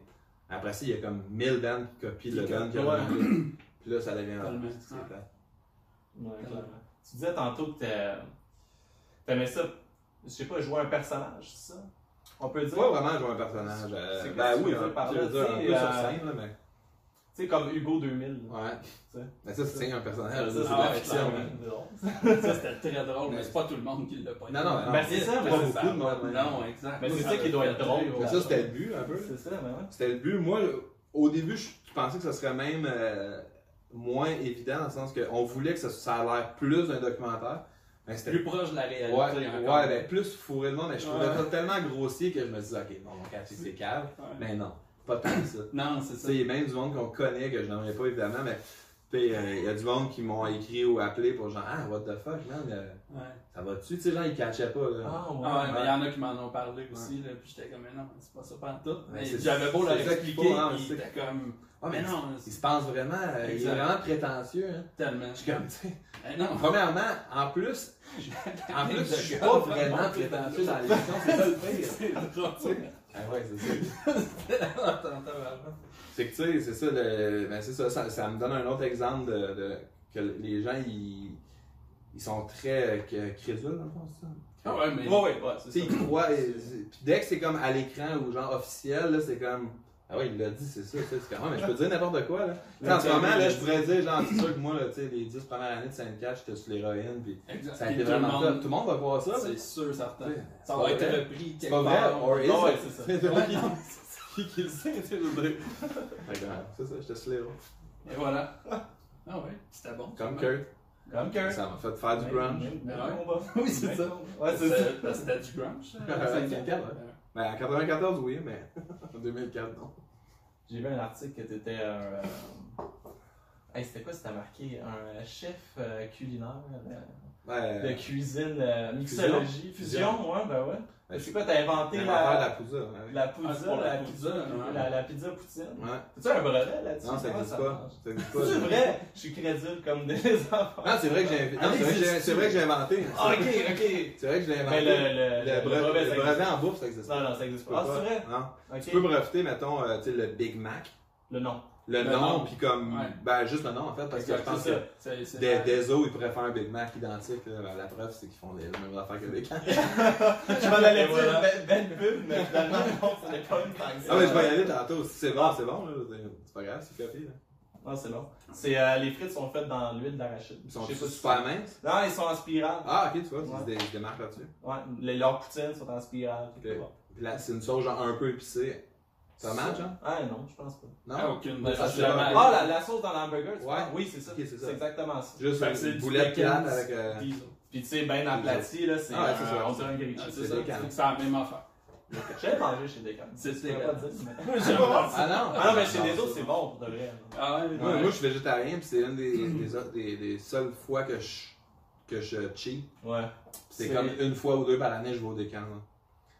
Après ça, il y a comme 1000 bands qui copient le band qui a renouvelé. Puis là, ça devient c'est plate. Ouais, Clairement. Tu disais tantôt que t'as- t'aimais ça, je sais pas, jouer un personnage, c'est ça? On peut dire. Pas vraiment jouer un personnage. euh, C'est ben oui, tu veux dire un peu sur euh, scène, là, mais. Tu sais, comme Hugo 2000. là. Ouais. Mais ça, c'est un personnage. Ça, c'est ah la fiction. [LAUGHS] Ça, c'était très drôle, mais c'est pas tout le monde qui l'a pas Non, non, non. Ben, c'est ça, mais pas c'est beaucoup ça. de monde. même. Non, exact. Mais c'est ça qui doit être drôle. Mais ça, c'était le but, un peu. C'est ça, mais ouais. C'était le but. Moi, au début, je pensais que ça serait même euh, moins évident, dans le sens qu'on voulait que ça, ça a l'air plus d'un documentaire. Mais c'était Plus proche de la réalité. Ouais, ouais, ben plus fourré de monde, mais je trouvais Ouais. ça tellement grossier que je me disais, ok, bon, mon quartier c'est. Ouais. Mais non, pas tant que ça. Non, c'est ça. il y a même du monde qu'on connaît, que je n'aimerais pas évidemment, mais euh, il y a du monde qui m'ont écrit ou appelé pour genre, ah, what the fuck, man, euh, Ouais. ça va-tu? Tu sais, genre, ils catchaient pas. Là. Ah, ouais. Ah ouais, mais il y en a qui m'en ont parlé aussi, là, puis j'étais comme, mais non, c'est pas ça pas tout. Mais j'avais beau leur expliquer, hein, puis c'est- il était comme, Ah, mais mais non, il c'est se pense vraiment, euh, il est Exact. vraiment prétentieux. Hein. tellement. Je suis comme, tu sais, premièrement, en plus, [LAUGHS] en plus, je suis pas vraiment prétentieux dans l'émission, c'est ça le pire. [LAUGHS] Ah ouais, c'est ça. [LAUGHS] C'est que tu sais, c'est ça, le, ben c'est ça, ça, ça me donne un autre exemple de, de- que les gens ils, ils sont très euh, crédules dans le fond, c'est ça? Ah ouais, mais. Ouais, ouais, ouais, c'est ça. ils croient, puis dès que c'est comme à l'écran ou genre officiel, là, c'est comme ah ouais, il l'a dit, c'est ça, c'est comme, Ah, mais je peux dire n'importe quoi là. En ce moment, là, je pourrais dire, genre, c'est sûr que moi, là, tu sais, les 10 premières années de 5-4, j'étais sur l'héroïne, puis ça a été tout le vraiment top. Tout le monde va voir ça. C'est sûr, certain. Ça c'est va être repris C'est quelque pas vrai, part. or is Non, ouais, it? c'est ça. C'est [LAUGHS] qui- qui le sait, tu sais, je veux dire. C'est ça, j'étais sur l'héros. Et voilà. Ah ouais, c'était bon. Comme Kurt. Comme Kurt. Ça m'a fait faire du grunge. Oui, c'est ça. Ouais, c'est ça. C'était du grunge. ça, [LAUGHS] Ouais, à 54, ouais. Ben, en 94, oui, mais [LAUGHS] en 2004, non. J'ai vu un article que t'étais un. euh, c'était quoi, c'était marqué Un chef euh, culinaire. euh, de cuisine, euh, mixologie, Fusion. fusion, ouais, ben ouais. Ouais, C'est quoi, t'as inventé la, ouais. la Ah, pizza, la la pizza, pizza, ouais. la, la pizza poutine? Ouais. T'as-tu un brevet là-dessus? Non, ça Comment existe pas. marche? Ça existe pas. C'est vrai, je suis crédule comme des enfants. Non, c'est vrai que j'ai non, c'est vrai que j'ai- vrai inventé. Ah, ok, ok. C'est vrai que je l'ai inventé. Mais le, le, le, brevet, brevet, le ça brevet existe. en bouffe, ça existe Non, non, ça existe Tu pas. Ah, c'est vrai? Non. Tu peux breveter, mettons, euh, tu sais, le Big Mac. Le nom. Le, Le nom, nom. puis comme. Ouais. Ben, juste le nom, en fait, parce que je pense que. Des, la- des os, ils pourraient faire un Big Mac identique. là. Ben, la preuve, c'est qu'ils font les mêmes affaires que Big [LAUGHS] Mac. Je m'en allais dire voilà. belle, belle pub, mais finalement, [LAUGHS] non, ce n'est pas une. Ah, mais je vais y aller tantôt. Si c'est bon, c'est bon. là. C'est pas grave, c'est copié. Là. Non, c'est bon. C'est, euh, les frites sont faites dans l'huile d'arachide. Ils sont super minces. Non, ils sont en spirale. Ah, ok, tu vois, Ouais. des, des marques là-dessus. Ouais, les, leurs poutines sont en spirale. Puis là, c'est une sauce genre un peu épicée. Ça marche, hein? Ah non, je pense pas. Non? Ah, aucune Ah, c'est Je la mets- Ah, la, la sauce dans l'hamburger, Ouais. Oui, c'est ça. Ok, c'est ça. exactement ça. Juste c'est une boulette plate avec. euh, Diesel. Puis tu sais, bien aplati, là, c'est Ah, ouais, c'est un- ça. on dirait un grilled Ah, cheese. C'est ça, des cannes. c'est la même affaire. J'avais mangé chez Deccan. C'est pourrais pas dire, mais- J'aime pas ça. Ah non? Ah non, mais chez les autres, c'est bon pour de vrai. Ah ouais, Moi, ouais. moi, je suis végétarien, puis c'est une des, des, autres- des, des seules fois que je, que je cheat. Ouais. C'est C'est- comme une fois ou deux par année, je vais au décan. là.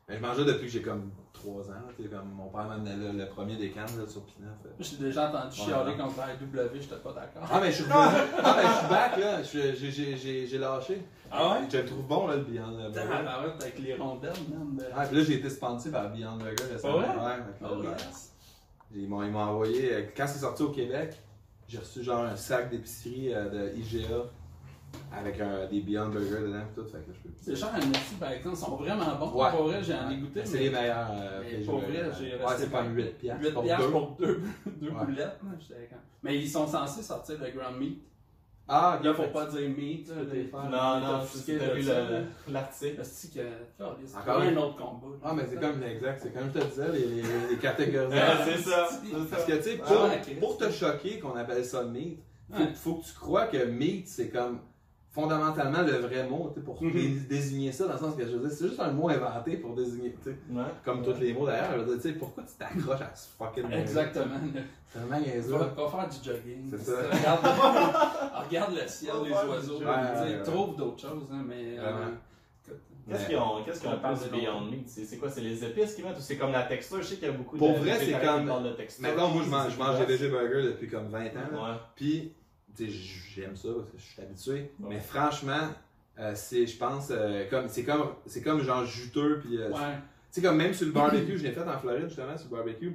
Mais je mangeais depuis que j'ai comme 3 ans. là, comme mon père m'amenait là, le premier décan là, sur Pinot. J'ai déjà entendu Ouais, chialer ouais. contre la AW, j'étais pas d'accord. Ah, mais je suis revenu. ah, mais je suis back là. Je- J'ai j'ai- j'ai- j'ai lâché. Ah ouais? Je le trouve bon là, le Beyond Burger. arrête avec les rondelles, man. Ah, puis là, j'ai été sponsé par Beyond Burger récemment. vrai? Ouais, là, Oh ben. Ils m'ont ils m'ont envoyé, euh, quand c'est sorti au Québec, j'ai reçu genre un sac d'épicerie euh, de IGA avec un, des Beyond Burger dedans et tout. Fait que là, je peux C'est cher, merci, par exemple, ils sont vraiment bons. Ouais. Pour vrai, j'en ai goûté. C'est les meilleurs. euh, mais pour vrai, j'ai Ouais, resté c'est comme pas- 8 piastres 8 pour piastres deux. pour deux, [LAUGHS] deux Ouais. boulettes. quand- Mais ils sont censés sortir le Grand Meat. Ah, ok. Là, faut pas dire meat. là, faire. Non, non, c'est t'as vu l'article. C'est Encore un autre combat. Ah, mais c'est comme exact, c'est comme je te disais, les, les, les catégories. [LAUGHS] Ouais, c'est ça. c'est Parce que tu sais, Ah, pour, ouais, te choquer qu'on appelle ça meat, faut, Ouais. faut que tu crois que meat c'est comme fondamentalement le vrai mot tu sais, pour Mhm. dé- désigner ça, dans le sens que je veux dire, c'est juste un mot inventé pour désigner, tu sais, Ouais. comme tous les mots d'ailleurs. Je veux dire, tu sais, pourquoi tu t'accroches à ce fucking mot Exactement. C'est vraiment niaiseux. Va, va faire du jogging. C'est ça. [LAUGHS] Regarde, [LAUGHS] regarde le ciel, les oiseaux. Ouais, ouais, ouais. Trouve d'autres choses, hein, mais. euh, Qu'est-ce qu'ils ont, qu'est-ce qu'ils ont On parle plus de Beyond Meat? C'est quoi? C'est les épices qu'ils mettent ou c'est comme la texture? Je sais qu'il y a beaucoup Pour de vrai, c'est comme- qui parlent de texture. Maintenant, moi, je mange, des VG burgers depuis comme 20 ans. Puis, j'aime ça parce que je suis habitué. Ouais. Mais franchement, euh, c'est, je pense, euh, comme, c'est comme, c'est comme genre juteux. Puis, euh, Ouais. Tu sais, comme même sur le barbecue, je l'ai fait en Floride justement sur le barbecue.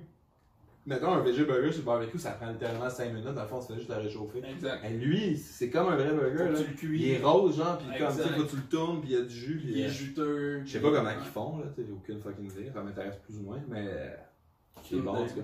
Mettons un VG burger sur le barbecue, ça prend littéralement 5 minutes. Dans le fond, tu fais juste le réchauffer. Exact. Et lui, c'est comme un vrai burger. Là. tu le cuis. Il est rose, genre, puis comme, que tu le tournes, puis il y a du jus. Puis, Il est juteux. je sais pas comment ils font, là, tu sais, j'ai aucune fucking idée. Ça m'intéresse plus ou moins, mais c'est bon en tout cas.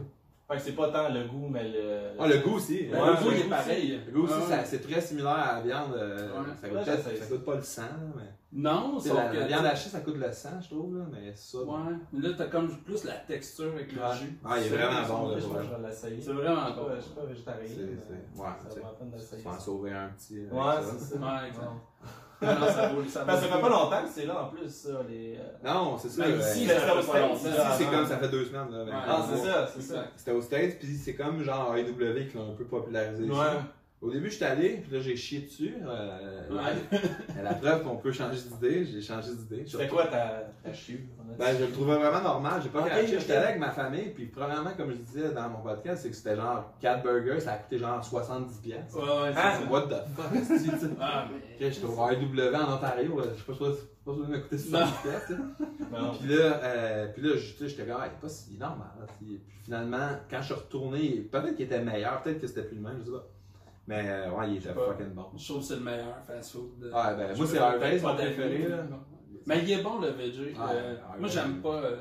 Fait que c'est pas tant le goût, mais le. Ah, le goût aussi. Ben, Ouais, le goût, il est goût pareil. aussi. Le goût aussi, Ouais. c'est très similaire à la viande. euh, Ouais. ça, goûte ça, ça c'est- goûte pas le sang, mais. Non, Tu sauf la, que. la viande hachée, ça coûte le sang, je trouve, là, mais ça. Ouais. Mais là, t'as comme plus la texture avec le jus. Ah, il est C'est- vraiment c'est- bon, là, Je pour pense vrai. que je vais l'essayer. C'est vraiment bon. Je suis pas végétarien. C'est- mais c'est- ouais, Ça tu vaut la peine d'essayer. Faut en sauver un petit. avec Ouais, c'est ça. Ouais, exact. Non, ça Ben, ça fait pas longtemps que c'est là en plus, ça. Les... euh, Non, c'est ça. Ben, ouais. ici, C'était ça fait au ici, c'est comme ça fait deux semaines. Là, Ouais. Ah, c'est ça, c'est ça. C'était aux States, puis c'est comme genre AEW qui l'ont un peu popularisé. Ouais. Au début, j'étais allé, puis là, j'ai chié dessus. euh, Ouais. la, la preuve qu'on peut changer d'idée, j'ai changé d'idée. C'était quoi ta, ta chiure? Ben, je le trouvais vraiment normal. J'ai pas Ok, craché. ok. J'étais allé avec ma famille, puis premièrement, comme je disais dans mon podcast, c'est que c'était genre 4 burgers, ça a coûté genre 70$. piastres. Ouais, ouais, c'est Ah, ça. What the fuck, [LAUGHS] est-ce que tu? Ah, mais. j'étais au RW en Ontario, là, je sais pas si pas sûr de coûter 70$. piastres, tu sais. [LAUGHS] Non. Puis là, euh, puis là, j'étais comme, ah, il est pas si normal. Puis puis finalement, quand je suis retourné, peut-être qu'il était meilleur, peut-être que c'était plus le même, je sais pas. Mais euh, ouais, il était fucking bon. Je trouve que c'est le meilleur fast-food. de- Ouais, ben, moi, c'est Harvey's, mon préféré, là. Mais il est bon le VG. Ouais, Euh, moi, j'aime pas. euh,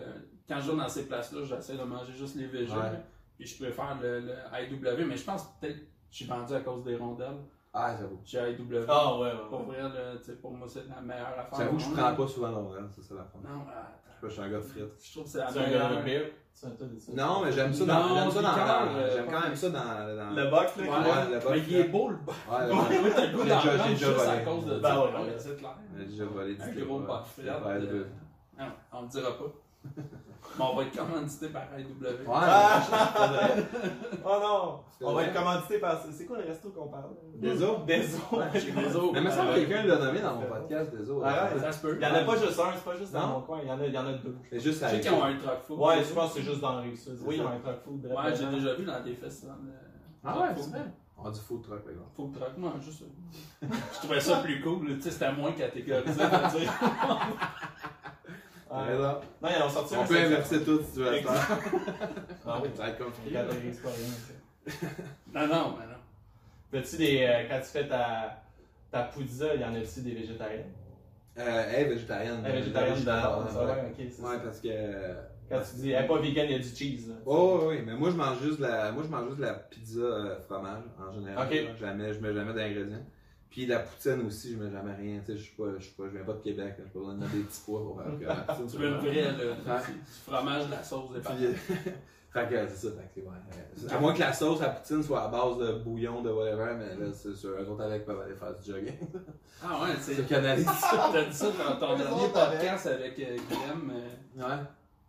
quand je vais dans ces places-là, j'essaie de manger juste les VG. Ouais. Puis je préfère le, le IW, mais je pense que peut-être que je suis vendu à cause des rondelles. Ah, j'avoue. J'ai IW. Ah, ouais, Pour ouais. vrai, tu sais, pour moi, c'est la meilleure affaire. J'avoue que je prends pas souvent l'Orel, c'est ça la fin. Non, attends. Je suis un gars de frites. Je trouve que c'est la C'est un gars meilleure. Non, mais j'aime ça dans. J'aime ça dans. dans- euh, J'aime quand même ça dans. dans Le box, là. Box, mais il est beau le bas. Ouais, t'as le goût déjà juste à volé. cause de Ben ouais, c'est clair. J'ai déjà volé du gros. Ouais, euh, on le dira pas. [LAUGHS] Mais on va être commandité par IW. Ouais. Oh non! On va être commandité par. C'est quoi le resto qu'on parle? Des os? Des os. Chez les autres. Mais me semble euh, que quelqu'un l'a nommé dans mon podcast, des. Ah ouais? Ça se peut. Il y en a pas juste un, c'est pas juste dans Non? mon coin, il y en a, il y en a deux. C'est juste Je sais qu'ils ont un truck food. Ouais, je pense que c'est juste dans la rive sud. Oui, ils ont un truck food. Ouais, j'ai déjà vu dans des festivals. de Ah ouais, food. c'est vrai. On a du food truck, par exemple. Que truck, moi, juste. [LAUGHS] Je trouvais ça plus cool, tu sais, c'était moins catégorisé [LAUGHS] de dire. Ouais. Non, ils ont sorti On un peut inverser tout si tu veux faire. [LAUGHS] Ah oui, Ça va être compliqué. [LAUGHS] Non, non, mais non. Fais-tu des. euh, quand tu fais ta, ta pizza, il y en a-tu des végétariens? Euh, elle est végétarienne. Elle est végétarienne ça, ouais, ok, c'est Ouais, parce que. Quand tu dis, elle est pas vegan, il y a du cheese. là. Oh oui, mais moi je mange juste de la, moi je mange juste de la pizza euh, fromage en général. Ok. Jamais, je mets jamais d'ingrédients. Puis la poutine aussi, je mets jamais rien. Tu sais, je suis pas, je suis pas, je viens pas de Québec. Je peux pas besoin de mettre des petits pois pour faire que la poutine, Tu c'est veux là. Ouais. Du fromage, de la sauce, des Puis, pâtes. euh, [LAUGHS] fait que c'est ça, fait que c'est ouais. euh, À moins que la sauce à poutine soit à base de bouillon, de whatever, mais là, c'est sûr, eux autres avec peuvent aller faire du jogging. [LAUGHS] Ah ouais, c'est. [LAUGHS] C'est canalise. T'as dit ça dans ton dernier podcast avec euh, Guillaume. euh, Ouais.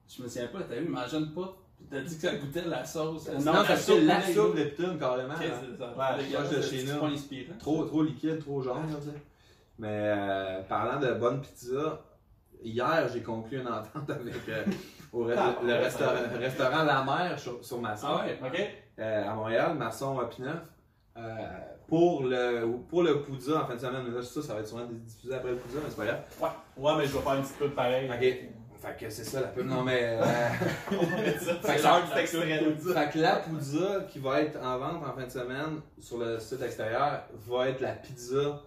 Je me souviens pas, t'as vu, imagine pas. T'as dit que ça goûtait la sauce. Non, ça fait la soupe de poutine carrément. Ok, là. c'est ça. Ouais, Dégueulasse, proche de c'est- chez c'est nous. pas inspirant. Trop, trop liquide, trop jaune, là, tu sais. Mais euh, parlant de bonne pizza, hier j'ai conclu une entente [LAUGHS] avec euh, au re- Ah, le, ouais, restaurant, ouais. restaurant La Mer sur, sur Masson, Ah ouais, Ok? euh, à Montréal, Masson à Pineuf. Euh, pour le pour le Poudza en fin de semaine, mais là, ça, ça va être sûrement diffusé après le Poudza, mais c'est pas grave. Ouais, mais je vais faire une petite pub pareil. Ok. Fait que c'est ça la pub. Non mais. euh. [LAUGHS] Fait que ça-. Fait que la pizza qui va être en vente en fin de semaine sur le site extérieur va être la pizza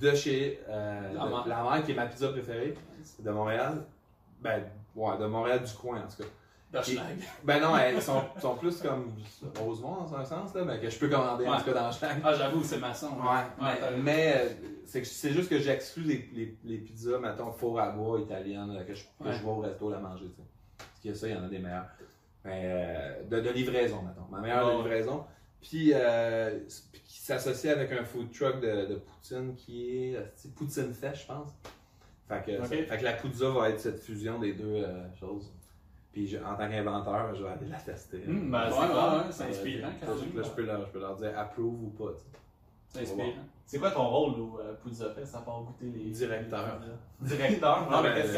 de chez euh, La de- Mère. la Mère, qui est ma pizza préférée de Montréal. Ben, ouais, de Montréal du coin en tout cas. D'Hochelag. Ben non, elles sont, sont plus comme Rosemont dans un sens, là, mais que je peux commander en Ouais. tout cas dans. Ah, j'avoue, c'est maçon. Ouais, Ouais, mais, c'est que- c'est juste que j'exclus les, les, les pizzas, mettons, four à bois italiennes, que je, que Ouais. je vais au resto la manger, tu sais. Parce qu'il y a ça, il y en a des meilleurs. Mais, euh, de, de livraison, mettons. Ma meilleure de livraison. Puis, euh, puis qui s'associe avec un food truck de, de poutine qui est, euh, Poutine Fest, je pense. Fait que, ça- fait que la pizza va être cette fusion des deux euh, choses. Puis je- en tant qu'inventeur, je vais aller la tester. Hum, Ben, ouais, c'est ouais, clair. ouais, c'est Euh, inspirant quand là, même. là, je, peux leur, je peux leur dire approve ou pas. tu sais. C'est inspirant. C'est quoi ton rôle au euh, Pizza Fest à part goûter les. Directeur. les? Directeur? [LAUGHS] Non, mais qu'est-ce?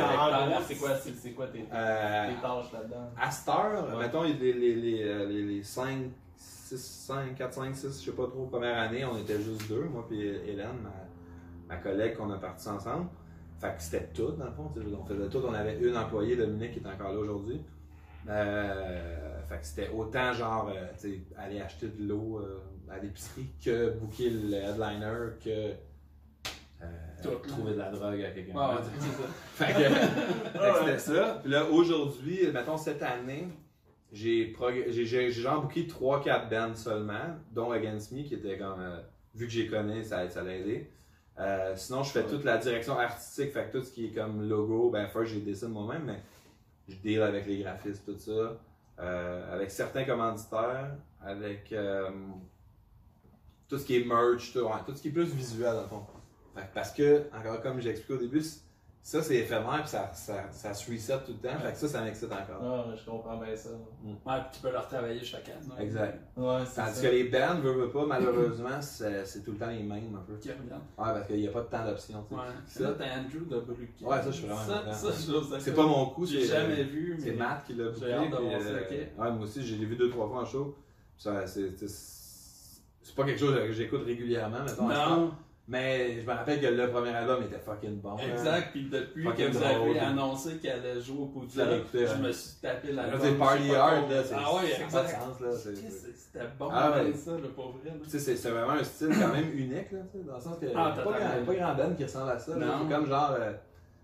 C'est quoi, c'est, quoi tes, Euh, tes tâches là-dedans? À cette heure, Ouais. mettons, les, les, les, euh, les, les 5, 6, 5, 4, 5, 6, je sais pas trop, première année, on était juste deux, moi puis Hélène, ma, ma collègue qu'on a parti ensemble. Fait que c'était tout, dans le fond. On faisait tout. On avait une employée, Dominique, qui est encore là aujourd'hui. Euh, fait que c'était autant genre, tu sais, aller acheter de l'eau euh, à l'épicerie que booker le headliner que euh, trouver de la drogue à quelqu'un. Ça. [LAUGHS] Fait que, [LAUGHS] que c'était ça. Puis là, aujourd'hui, mettons cette année, j'ai genre booké 3-4 bands seulement, dont Against Me, qui était comme. euh, vu que j'ai connais, ça, ça l'a aidé. Euh, sinon, je fais toute la direction artistique, fait que tout ce qui est comme logo, ben, first, j'ai dessine moi-même, mais je deal avec les graphistes, tout ça. Euh, avec certains commanditaires, avec tout ce qui est merch, tout, ouais, tout ce qui est plus visuel, dans le fond. Fait que parce que, encore comme j'ai expliqué au début, ça c'est éphémère puis ça, ça, ça se reset tout le temps. Fait que ça, ça m'excite encore. Ah, je comprends bien ça. Ouais, puis tu peux leur travailler chaque année. Exact. Ouais, Tandis ça. que les bands, veut, veut pas, malheureusement, [CLEARS THROAT] c'est tout le temps les mêmes un peu. Qui reviennent. Ouais, parce qu'il n'y a pas de temps d'option. tu sais. Ouais. Ça- Là, t'as Andrew de Bruquet. Ouais, ça, je suis vraiment Ça, content. ça, je trouve ça C'est pas mon coup, J'ai c'est jamais vu, mais. c'est Matt qui l'a booké. J'ai hâte de puis, voir ça, euh, ok. Ouais, moi aussi, je l'ai vu deux, trois fois en show. Ça, c'est- c'est pas quelque chose que j'écoute régulièrement, mettons. Non, Mais je me rappelle que le premier album était fucking bon. là. exact. Puis depuis Fucking que vous avez annoncé qu'elle allait jouer au écouté, je hein. me suis tapé la Là, c'est Party Hard, là. c'est- Ah ouais, ça sens, là. C'était bon, Ah man, ouais. ça, le pauvre vrai. Tu sais, c'est vraiment un style quand même unique, là, tu sais, dans le sens que. Ah, pas, grand, pas grand band qui ressemble à ça. C'est comme genre. euh,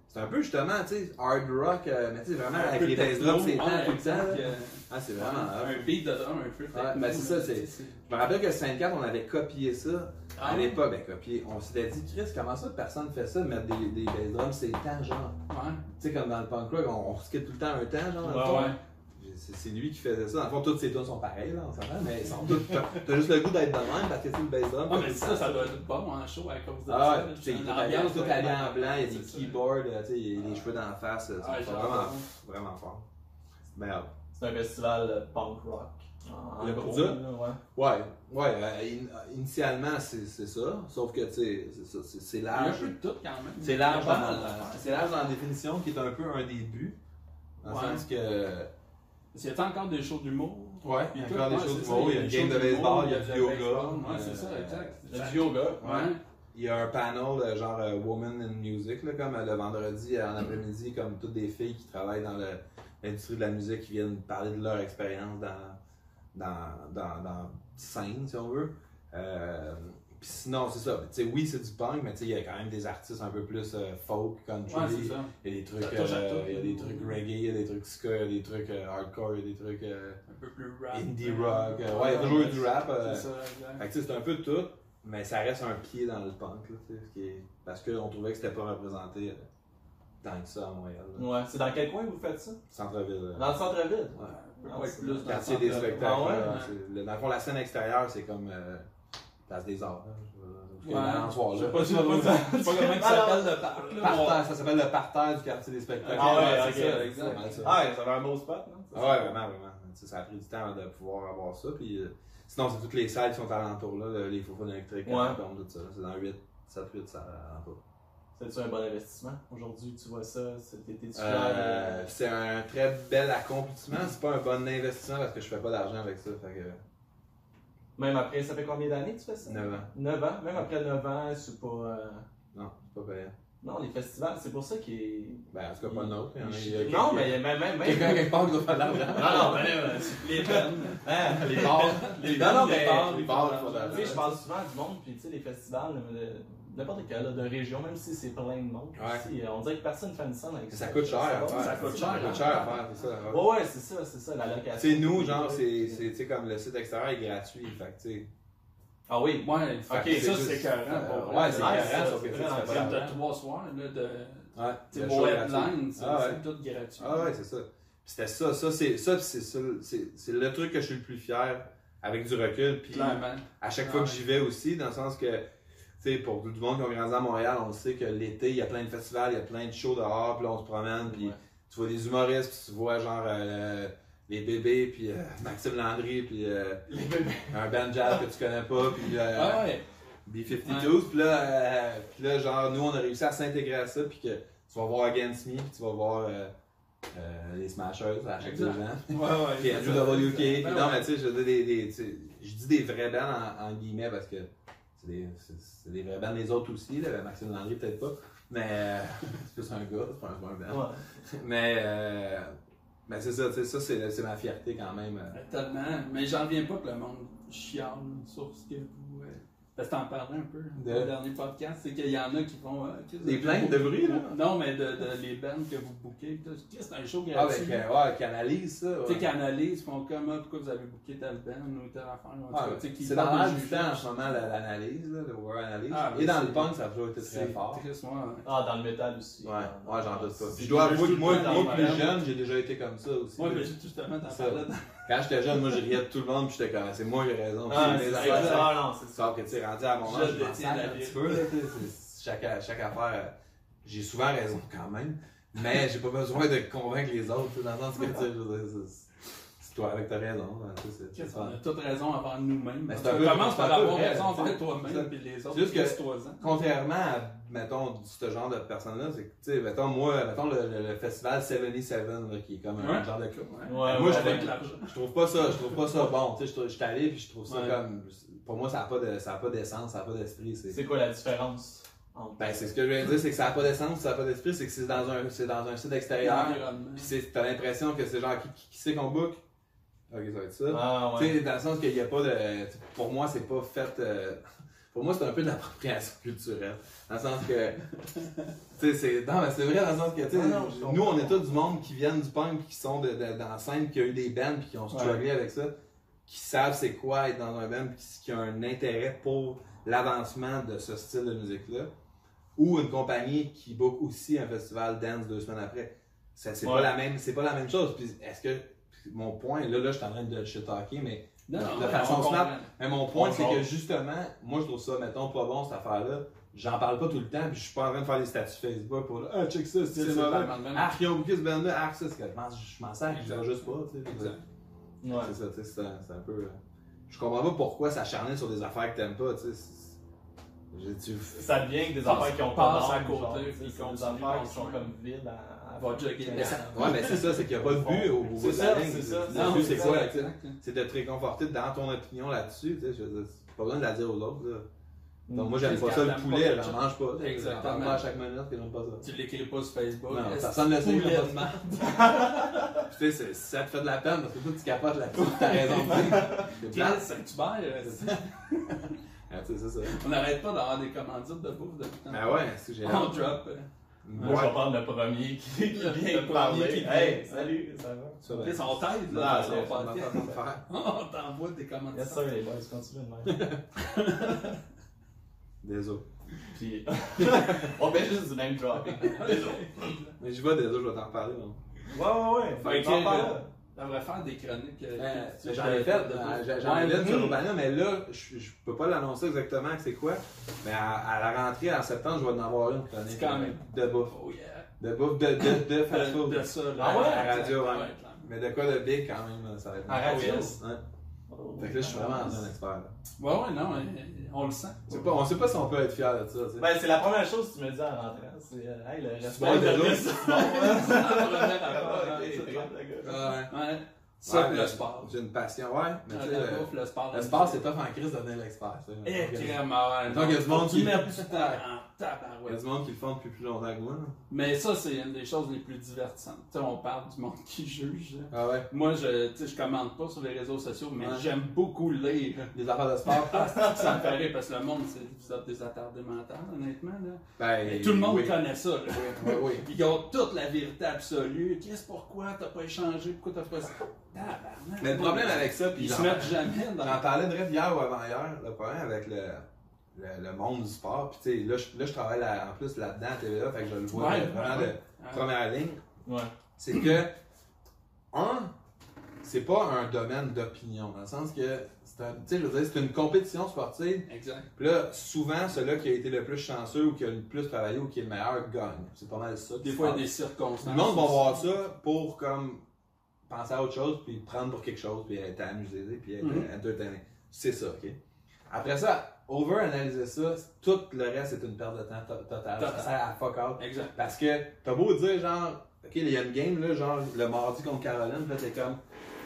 c'est un peu justement, tu sais, hard rock, euh, mais tu sais, vraiment avec les bass drums, c'est tout le temps. Euh, Ah, c'est vraiment. hot. Un beat de drum un peu. techno, ben, c'est ça, c'est- Je me rappelle que 5-4, on avait copié ça. Ah à ouais? l'époque, ben copié. On s'était dit, Chris, comment ça, personne fait ça, de mettre des, des bass drums, c'est temps, genre. Ouais. Tu sais, comme dans le punk rock, on, on risquait tout le temps un temps, genre. dans le Ouais, ouais. C'est c'est lui qui faisait ça. Dans le fond, toutes ses tunes sont pareilles, là, on s'entend, mais ils sont toutes. T'as juste le goût d'être de même parce que c'est le bass drum. Ah, mais ça, ça doit être bon en show à cause de Ah ça. ouais, tu sais, il est habillé tout habillé en blanc, il y a des keyboards, tu sais, il y a les cheveux dans la face, euh, c'est j'adore. vraiment, vraiment fort. Merde. C'est un festival euh, punk rock. En, en Le gros, Poudre? là, ouais. Ouais, ouais, euh, in- initialement c'est c'est ça, sauf que tu sais, c'est ça, c'est- c'est Il y a un large. peu de tout quand même. C'est large, Il y a dans, large dans la définition qui est un peu un début. Dans Ouais. le sens que. Qu'il y a encore des shows d'humour? Ouais, il y a encore des ça, mot, il y a une game de shows d'humour, baseball, il y a du yoga. Ouais, c'est ça, euh, exact. Il y a du yoga. Ouais. Il y a un panel euh, genre euh, Woman in Music, là, comme euh, le vendredi euh, en après-midi, comme toutes des filles qui travaillent dans le- l'industrie de la musique qui viennent parler de leur expérience dans, dans, dans, dans scène, si on veut. Euh, Puis sinon, c'est ça. Oui, c'est du punk, mais il y a quand même des artistes un peu plus euh, folk, country. Ouais, il y a des trucs, euh, il y a des trucs reggae, il y a des trucs ska, il y a des trucs euh, hardcore, il y a des trucs Un peu plus rap. indie rock. euh, ouais, il y a toujours du rap. C'est ça, exact. fait que, tu sais, c'est un peu de tout, mais ça reste un pied dans le punk, là, qui est- parce qu'on trouvait que c'était pas représenté tant que ça à Montréal. là. Ouais. C'est dans quel coin vous faites ça? Centre-ville. là. Dans le centre-ville? Ouais. Ah, c'est plus le Quartier des spectacles. Ah ouais? là, c'est- le- dans le fond, la scène extérieure, c'est comme euh, Place des Arts. Là, je- je- Ouais. balançoire, Je là. sais pas, [LAUGHS] je sais comment il s'appelle le parc. là. Parterre, ça s'appelle le parterre du quartier des spectacles. Ah ouais, c'est ça, exact. ça. Ah, un beau spot, non? Ah ouais, vraiment, vraiment. Tu sais, ça a pris du temps de pouvoir avoir ça. Puis, euh, sinon, c'est toutes les salles qui sont alentour, là, le- les faux électriques, Ouais. tout ça. C'est dans 8, 7, 8 salles alentour. C'est-tu un bon investissement? Aujourd'hui, tu vois ça, c'est- fier? Euh, de- c'est un très bel accomplissement. C'est pas un bon investissement parce que je fais pas d'argent avec ça. Fait que, Même après, ça fait combien d'années que tu fais ça? 9 ans. 9 ans? Même après 9 ans, c'est pas... euh, Non, c'est pas payant. Non, les festivals, c'est pour ça qu'il est... Ben, en tout cas, pas le nôtre. Il y en a- il y a- Non, il y a- mais même... même, même... Quelqu'un quelque part qui doit faire de l'argent. Non, non, mais là, c'est les. Hein, les bars. Les Non, non, non, mais... les bars, les bars, Tu sais, je parle souvent du monde, puis tu sais, les festivals, n'importe quel, là, de région, même si c'est plein de monde. Ouais. ici, on dirait que personne fait une scène avec ça. Ça coûte cher. ça coûte cher, Ça coûte hein? cher à faire, c'est ça. ouais. Ouais, ouais, c'est ça, c'est ça, la location. Tu sais, nous, genre, c'est, c'est, tu sais, comme le site extérieur est gratuit. Fait tu sais. Ah oui. Ouais, Ok, ça, juste- c'est écœurant, euh, pour Ouais, c'est ça, sauf que, c'est tu fais C'est de trois soirs, là, de. Ouais, c'est Ah c'est tout gratuit. Ah ouais, c'est ça. Puis c'était ça, ça c'est ça, c'est ça, c'est, c'est le truc que je suis le plus fier avec du recul. Puis Clairement. à chaque Ah fois que j'y vais aussi, dans le sens que, sais, pour tout le monde qui a grandi à Montréal, on sait que l'été, il y a plein de festivals, il y a plein de shows dehors, puis là, on se promène, puis Ouais. tu vois des humoristes, puis tu vois genre euh, les bébés, puis euh, [LAUGHS] Maxime Landry, puis euh, un band jazz que tu connais pas, puis Ah ouais. B-52s, puis là, puis là, genre, nous, on a réussi à s'intégrer à ça, puis que tu vas voir Against Me, puis tu vas voir les Smashers à chaque deux ans. Puis Andrew. WK. Puis Ben non, mais tu sais, je dis des, des, je dis des vrais bands en, en guillemets parce que c'est des, vrais bands, les autres aussi. Là, Maxime Landry, peut-être pas. Mais euh, [LAUGHS] c'est plus un gars, c'est pas un, band. Ouais. Mais, euh, mais c'est ça, ça, c'est, c'est ma fierté quand même. euh. Tellement. Mais j'en reviens pas que le monde chiale sur ce que Parce que t'en parlais un peu De- dans le dernier podcast, c'est qu'il y en a qui font. euh, Des plaintes de bruit, là? Non, mais de, de les bands que vous bookez. Chris, C'est un show Ah, gratuit. ben, que- ouais, qui analyse ça. Tu sais, Ouais. qui analysent, font comme ah, pourquoi vous avez booké tel band ou telle affaire. en tout Ah, c'est dans l'air du temps en ce moment la- l'analyse, là, le war analyse. Ah, Et dans le punk, ça a toujours été très fort. Chris, ouais. Ah, dans le métal aussi. Ouais, ouais, j'en doute pas. Je dois avouer que moi, plus jeune, j'ai déjà été comme ça aussi. Ouais, mais justement, t'en parlais dans. Quand j'étais jeune, moi, je riais de tout le monde, puis j'étais comme, c'est moi qui ai raison. Ah, c'est les ça. affaires, Ah, non, c'est ça. Sauf que tu sais, rendu à mon Je âge, je m'en détiens sac la un petit peu. Là, chaque, chaque affaire, j'ai souvent raison quand même, mais j'ai pas besoin de convaincre les autres. tu sais, Dans le sens que tu sais, toi avec ta raison. hein, tu sais, c'est- c'est Chris, fun. on a toute raison envers nous-mêmes. Mais Parce c'est un qu'on peu- commence c'est un par avoir raison tu envers toi-même puis les autres. Juste que- ans. Contrairement à, mettons, ce genre de personnes-là, c'est que, tu sais, mettons, moi, mettons le, le- le festival 77, là, qui est comme un genre de Ouais. Ouais, Moi, ouais, je avec trouve- l'argent. Je trouve pas ça, je trouve pas ça bon. Tu sais, je, je suis allé puis je trouve ça Ouais. comme. Pour moi, ça n'a pas de, ça a pas d'essence, ça n'a pas d'esprit. C'est, C'est quoi la différence entre. ben, c'est ce que je viens de dire, c'est que ça n'a pas d'essence, ça n'a pas d'esprit, c'est que c'est dans un, c'est dans un site extérieur. L'environnement. Puis c'est, t'as l'impression que c'est genre qui, qui, qui c'est qu'on book? Ok, ça va être ça. Ah, Tu sais, dans le sens qu'il n'y a pas de. Pour moi, c'est pas fait. euh, pour moi, c'est un peu de l'appropriation [LAUGHS] culturelle. Dans le sens que. tu sais, c'est. Non, mais c'est vrai dans le sens que, tu nous, on est tous du monde qui viennent du punk, qui sont de, de- dans la scène, qui a eu des bands, puis qui ont strugglé avec ça, qui savent c'est quoi être dans un band, puis qui, ont un intérêt pour l'avancement de ce style de musique-là. Ou une compagnie qui book aussi un festival dance deux semaines après. C'est Ouais. pas la même, c'est pas la même chose. Puis est-ce que mon point, là, là, je suis en train de shit talker, mais, Non, De non, façon smart. comprend. mais mon point, c'est que justement, moi, je trouve ça, mettons, pas bon, cette affaire-là. J'en parle pas tout le temps, puis je suis pas en train de faire des statuts Facebook pour Ah, check ça, c'est mal. Ah, ils ont ce band-là, ah, ça, c'est que je m'en- je m'en sers, je juste pas, tu sais. Exact. Ouais. C'est ça, tu sais, c'est un- peu. euh, Je comprends pas pourquoi s'acharner sur des affaires que t'aimes pas, tu sais. Ça devient que des affaires qui ont pas à côté, puis des affaires qui sont comme vides à. Va jogger dedans. Ouais, mais c'est ça, c'est qu'il n'y a pas de but au bout de la ligne. c'est ça. Le but, c'est quoi. C'est de te réconforter dans ton opinion là-dessus, tu sais. Pas besoin de la dire aux autres, là. Donc, moi, j'aime pas ça, le poulet, j'en mange pas. Exactement. Pas à chaque minute que j'aime pas ça. Tu l'écris pas sur Facebook. Non, personne ne le sait, pas de ça. Puis, [LAUGHS] tu sais, ça te fait de la peine parce que toi, tu capotes là-dessus, t'as [LAUGHS] raison de dire. Saint-Hubert, euh, c'est ça. on n'arrête pas d'avoir des commandites de bouffe depuis le temps. Ben ouais, c'est que j'ai On drop. Moi, je vais prendre le premier qui, [LAUGHS] vient le parler. premier qui. Hey, salut, ça va? Ça va. Chris, on t'aide là, sur [LAUGHS] on t'envoie des commandites. Yes, sir, les boys, continue de même. [LAUGHS] Désolé. Puis, on fait juste du name dropping. Mais j'y vais déjà, je vais t'en reparler. Ouais, ouais, ouais. Fait que, T'aimerais faire des chroniques. euh, Euh, J'en ai fait, euh, j'en ai fait sur. Urbana, mais là, je, je peux pas l'annoncer exactement que c'est quoi. Mais à, à la rentrée, en septembre, je vais en avoir une chronique C'est quand même. de bouffe. Oh yeah. De bouffe, de, de, de fast [LAUGHS] De, food. de ça, là. Ah ouais? À la radio, ouais. Mais de quoi de big quand même, ça va être. À radio? Fait que là, je suis vraiment un expert. là. Ouais, ouais, non, euh, on le sent. C'est pas- on sait pas si on peut être fier de ça. tu sais. Ben, c'est la première chose que tu me dis en rentrant. C'est, euh, hey, le respect bon, de l'autre, c'est bon, hein? Ouais, hein, ça. ouais. Ouais. Ouais, le sport. J'ai une passion, ouais. Mais tu sais, le- bouffe, le sport. le sport, c'est tough en crise de devenir l'expert. sais. Eh, Donc, crème, ouais. Donc, il y a du monde qui- mettre du temps en Il y a tabarouette. du monde qui le font depuis plus longtemps que moi. là. Mais ça, c'est une des choses les plus divertissantes. Tu sais, on parle du monde qui juge. Ah ouais. Moi, je, je commande pas sur les réseaux sociaux, mais Ouais. j'aime beaucoup lire. [LAUGHS] Des affaires de sport. [LAUGHS] Ça me fait rire parce que le monde, c'est, des attardés mentales, honnêtement. Là. Ben, tout le monde oui. connaît ça. Là. Oui, oui. Ils ont toute la vérité absolue. Qu'est-ce pourquoi t'as pas échangé? Pourquoi t'as pas ça? Mais le problème avec ça, puis Ils se mettent jamais dans j'en parlais de rêve hier ou avant-hier, le problème avec le, le, le monde du sport, puis là, je- là, je travaille là- en plus là-dedans à TVA, fait que je le vois Ouais, vraiment ouais, de première ligne. C'est que, un, c'est pas un domaine d'opinion, dans le sens que, c'est un- une compétition sportive, Exact. puis là, souvent, celui qui a été le plus chanceux ou qui a le plus travaillé ou qui est le meilleur gagne. C'est pas mal ça. Des fois, il y a des circonstances. Le monde va voir ça pour comme penser à autre chose, puis prendre pour quelque chose, puis être amusé, puis être Mhm. entertainé. C'est ça, ok? Après ça, over-analyser ça, tout le reste est une perte de temps to- totale. Ça sert à fuck out. Exact. Parce que t'as beau dire genre, ok, il y a une game, là, genre le mardi contre Caroline, là t'es comme,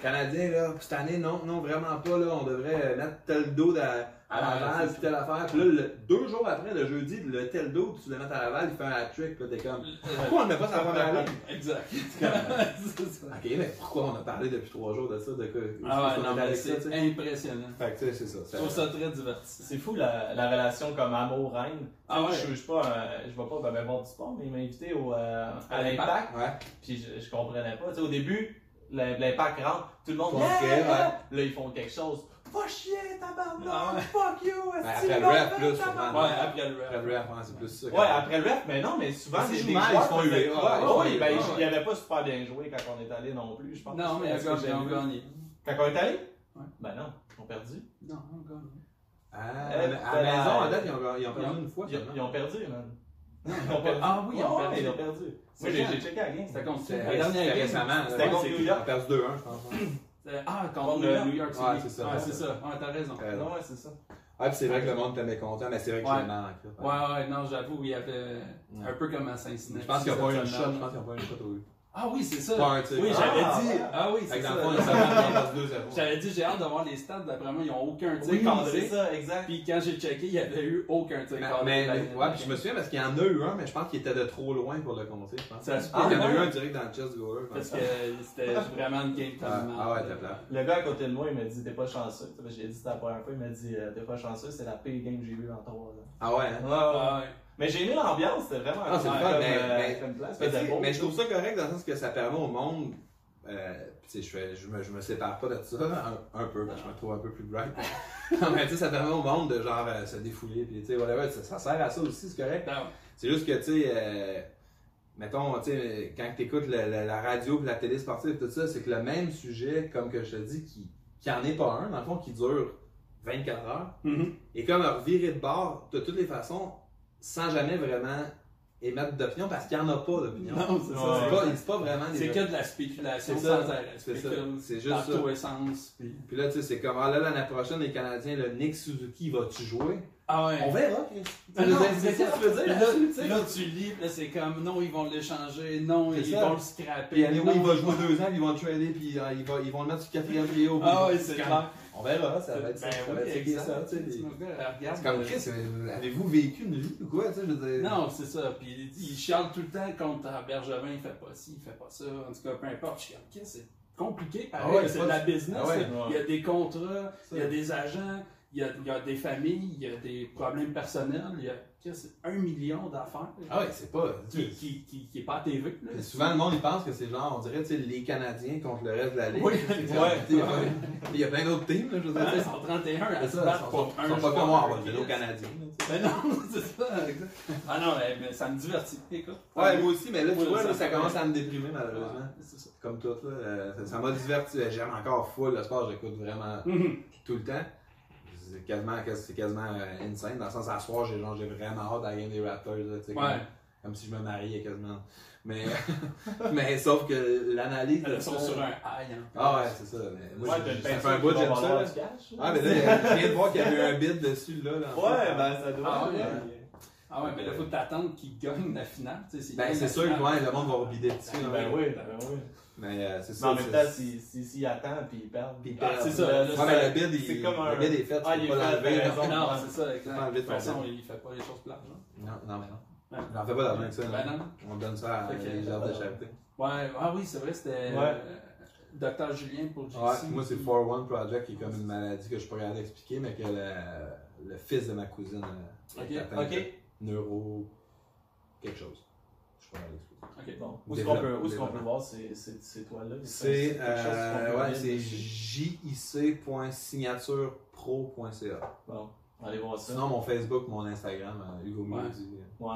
Canadien, là, cette année, non, non, vraiment pas, là, on devrait mettre tel dos à, à Laval, c'est puis telle affaire. Puis là, le- deux jours après, le jeudi, le tel dos, tu le mets à Laval, il fait un hat-trick, puis là t'es comme, pourquoi on le met pas sur la première ligne? Exact. [LAUGHS] comme- [LAUGHS] c'est ça. Ok, mais pourquoi on a parlé depuis trois jours de ça, de quoi? Ah ouais, c'est impressionnant. Fait que tu sais, c'est ça. Je trouve ça très divertissant. C'est fou la, la relation comme amour-reine. Ah ouais. Je, je suis pas, un- je vais pas ben, ben, voir du sport, mais il m'a invité au, euh, à l'Impact. Ouais. Puis je, je comprenais pas. Tu sais, au début, l'im- l'impact rentre, tout le monde que, yeah. ouais. Là, ils font quelque chose. Va chier, tabarnak! Ah ouais. Fuck you! Ben, esti, après le rap, plus, sûrement. Ouais, après le Après rap. le rap, ouais, c'est plus ça. Ouais, après le rap, mais non, mais souvent, c'est les souvent, joueurs ils se font huer. ils ouais, font ben, il ouais. avait pas super bien joué quand on est allé non plus, je pense. Non, mais Est-ce ils ont ils gagné. Quand on est allé? Ouais. Ben non, ils ont perdu. Non, ils ont gagné. Ah, Euh, à la ben, maison, en date, ils ont, ils ont perdu ils ont- une fois. Ils, ils ont perdu, man. Non, Ils ont perdu. Ah oui, ils ont perdu. ils ont perdu. Moi, j'ai checké la game. C'était contre C'était la dernière c'était game. récemment. là. C'était Ouais, contre c'est- New Ils York. ont perdu 2-1, je pense. [CLEARS THROAT] Ah, Contre le York. New York City. Ouais, c'est ça. Ouais, c'est ça. Ouais, t'as raison. Euh, Non, ouais, c'est ça. Ah, puis c'est vrai que le monde était mécontent, mais c'est vrai que Ouais. j'ai mal en crise. Ouais, ouais, non, j'avoue, il y avait un peu comme à Cincinnati. Je pense qu'ils n'ont pas eu une shot. Je pense qu'ils n'ont pas eu une shot au Ah oui, c'est ça. Oui, Ah, j'avais ah, dit. ouais. Ah oui, c'est ça. dans le fond, ils savent qu'ils ont perdu 2-0. J'avais dit, j'ai hâte de voir les stats. D'après moi, ils n'ont aucun tir Oui, cadré. c'est ça, exact. Puis quand j'ai checké, il n'y avait eu aucun tir Mais, cadré. mais, mais- ouais, puis je me souviens parce qu'il y en a eu un, mais je pense qu'il était de trop loin pour le compter, je pense. Ça se peut. Il y en a Ah, eu ouais? un direct dans le chest pense. Parce que c'était vraiment une game Ah, tellement. ah ouais, t'as plat. Le gars à côté de moi, il m'a dit T'es pas chanceux. J'ai dit c'était la première fois, il m'a dit euh, T'es pas chanceux, c'est la pire game que j'ai vue en trois ans. Ah ouais, hein? Ouais, ouais. Mais j'ai aimé l'ambiance, c'était vraiment Ah, c'est le comme, fun, comme, mais- euh, mais- comme place. Mais, C'était tu sais, beau, mais je trouve ça correct dans le sens que ça permet au monde. Euh, tu sais, je, fais, je, me, je me sépare pas de ça, un, un peu, parce que je me trouve un peu plus bright. [LAUGHS] non, mais tu sais, ça permet au monde de genre euh, se défouler, puis tu sais, whatever, ça, ça sert à ça aussi, c'est correct. C'est juste que, tu sais, euh, mettons, tu sais, quand tu écoutes la, la- la radio et la télé sportive, tout ça, c'est que le même sujet, comme que je te dis, qui, qui en est pas un, dans le fond, qui dure 24 heures, Mhm. et comme revirer de bord de toutes les façons, sans jamais vraiment émettre d'opinion, parce qu'il n'y en a pas d'opinion. Non, c'est ça. Pas, c'est pas vraiment C'est que de la spéculation C'est ça, sans arrêt. c'est ça. C'est juste dans ça. sens. puis- Puis là, tu sais, c'est comme, ah là, l'année prochaine, les Canadiens, le Nick Suzuki, va-tu jouer? Ah ouais. On verra, C'est ça que tu veux dire Là, là-dessus, tu sais? là, tu lis, puis là, c'est comme non, ils vont l'échanger, non, ils ça. vont le scraper. Puis anyway, non, il va jouer deux ans, puis ils vont le trader, puis euh, ils, vont, ils vont le mettre sur le quatrième [LAUGHS] trio. Ah ouais, c'est clair. On verra, ça va être ça. Ben ça oui, va être exact. ça, C'est comme euh, Chris, euh, avez-vous vécu une vie ou quoi, tu sais, je veux dire? Non, c'est ça. Puis il chiale tout le temps contre ah, Bergevin, il fait pas ci, il fait pas ça. En tout cas, peu importe. Je suis comme, Chris, c'est compliqué. Pareil, Ah ouais, c'est de la business. Ah ouais. Il y a des contrats, il y a des agents, il y a, il y a des familles, il y a des problèmes personnels. Il y a Chris, un million d'affaires Ah ouais, c'est pas. qui, qui, qui, qui est pas à TV. Là. Souvent, le monde, il pense que c'est genre, on dirait, tu sais, les Canadiens contre le reste de la Ligue. Oui, ouais. il y a y plein d'autres teams, là, je veux dire. Ils sont 31 à se battre pour un ils sont pas comme moi, on va le sais. Ben non, [LAUGHS] c'est ça, exact. Ah non, mais, mais ça me divertit. Écoute. Ouais, moi aussi, mais là, tu Ouais, vois, ça là, ça fait- commence à me déprimer, malheureusement. Ouais, c'est ça. Comme tout, là. euh, ça- m'a diverti. J'aime encore full le sport, j'écoute vraiment Mhm. tout le temps. C'est quasiment, c'est quasiment euh, insane. Dans le sens, à soir, j'ai genre, j'ai vraiment hâte à la game des Raptors. Là, comme, Ouais. comme si je me mariais quasiment. Mais, [LAUGHS] mais sauf que l'analyse. Elles sont sur un high. Hein. Ah ouais, c'est ça. Mais moi, Ouais, j'ai- t'as une ça fait un bout, j'aime ça. là. cash. Ah, mais là, je viens de voir qu'il y avait un bid dessus, là. dans- Ouais, ben ça doit. Ah ouais. ouais. Ah ouais, mais là, faut t'attendre qu'ils gagnent la finale. tu sais, s'ils Ben, c'est sûr que ouais, le monde va bider dessus. Ben oui, ben oui. Mais euh, c'est Mais ça. en même c'est- temps, s'il si, s'il attend puis il perd. Puis il Ah, perd. c'est ça, Ouais, là, mais c'est- le bid, il, c'est comme un- le bid est fait, Ah, il est fait. Non, c'est ça, De toute façon, il fait pas les choses plates. genre. Non, non, mais non. Ouais. J'en fais pas d'argent avec ça. Ben non. non. On donne ça à Fait les gens de charité. Ouais, ah oui, c'est vrai, c'était Ouais. euh, Dr. Julien pour JC. Ouais, moi, c'est 4-1 Project qui est comme une maladie que je pourrais rien expliquer, mais que le, le fils de ma cousine euh, est Ok, atteint ok. de neuro. quelque chose. Je pourrais rien expliquer. Ok, Bon, où est-ce qu'on peut, où est-ce qu'on Développement. peut voir ces, ces, ces toiles-là? C'est euh, ouais, c'est jic.signaturepro.ca. Bon, allez voir ça. Sinon, mon Facebook, mon Instagram, euh, Hugo Ouais. Mioudi. Ouais,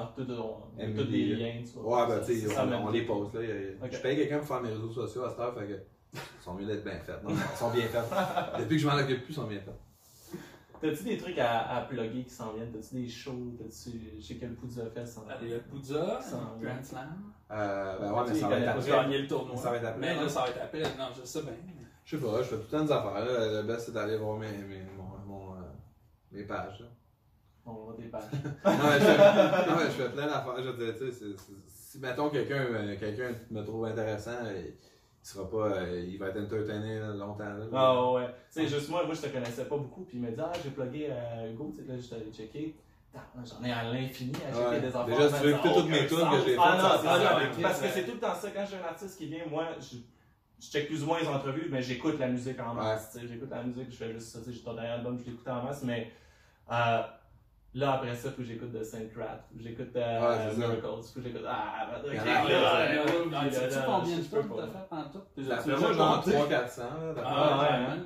MD, tous des liens. Ouais, ben tu sais, on, les poste là. Je paye quelqu'un pour faire mes réseaux sociaux à cette heure, fait que ils sont mieux d'être bien faits. Non, ils sont bien faits. Depuis que je m'en occupe plus, ils sont bien faits. T'as-tu des trucs à, à plugger qui s'en viennent? T'as-tu des shows? T'as-tu, je sais que le Poudre fait s'en Le vient. Pouza, Ça, Grand Slam. Euh, ben ouais, mais Tu ça va être après. gagner le tournoi. Ça va être après, Mais là, ça va être après. Non, je sais bien. Je sais pas, je fais tout le temps des affaires. Là. Le best, c'est d'aller voir mes, mes, mon, mon, euh, mes pages. là. On va des pages. [LAUGHS] non, mais je fais, non, mais je fais plein d'affaires. Je veux dire, tu sais, si mettons quelqu'un euh, quelqu'un me trouve intéressant, euh, sera pas. euh, il va être entertainé longtemps. Là, Ah ouais. Tu sais, juste moi, moi, je te connaissais pas beaucoup, puis il m'a dit, ah, j'ai plugué euh, Hugo, tu sais, là, j'étais allé checker. J'en ai à l'infini à checker Ouais. des affaires. Déjà, si tu veux écouter toutes mes tunes que j'ai Ah non, ça- c'est ça- Parce que c'est tout le temps ça, quand j'ai un artiste qui vient, moi, je, je check plus ou moins les entrevues, mais j'écoute la musique en masse. J'écoute la musique, je fais juste ça, j'ai ton dernier album, je l'écoute en masse, mais euh, là, après ça, faut que j'écoute de Saint Rat, faut que j'écoute de Ouais, c'est ça. Miracles, faut que j'écoute. Ah, bah, ok, là, là, là, Sais-tu là, combien de fois pas. t'as fait en tout? T'as moi genre compté? 300-400. là, d'après Ah, moi. ouais, ouais, ouais.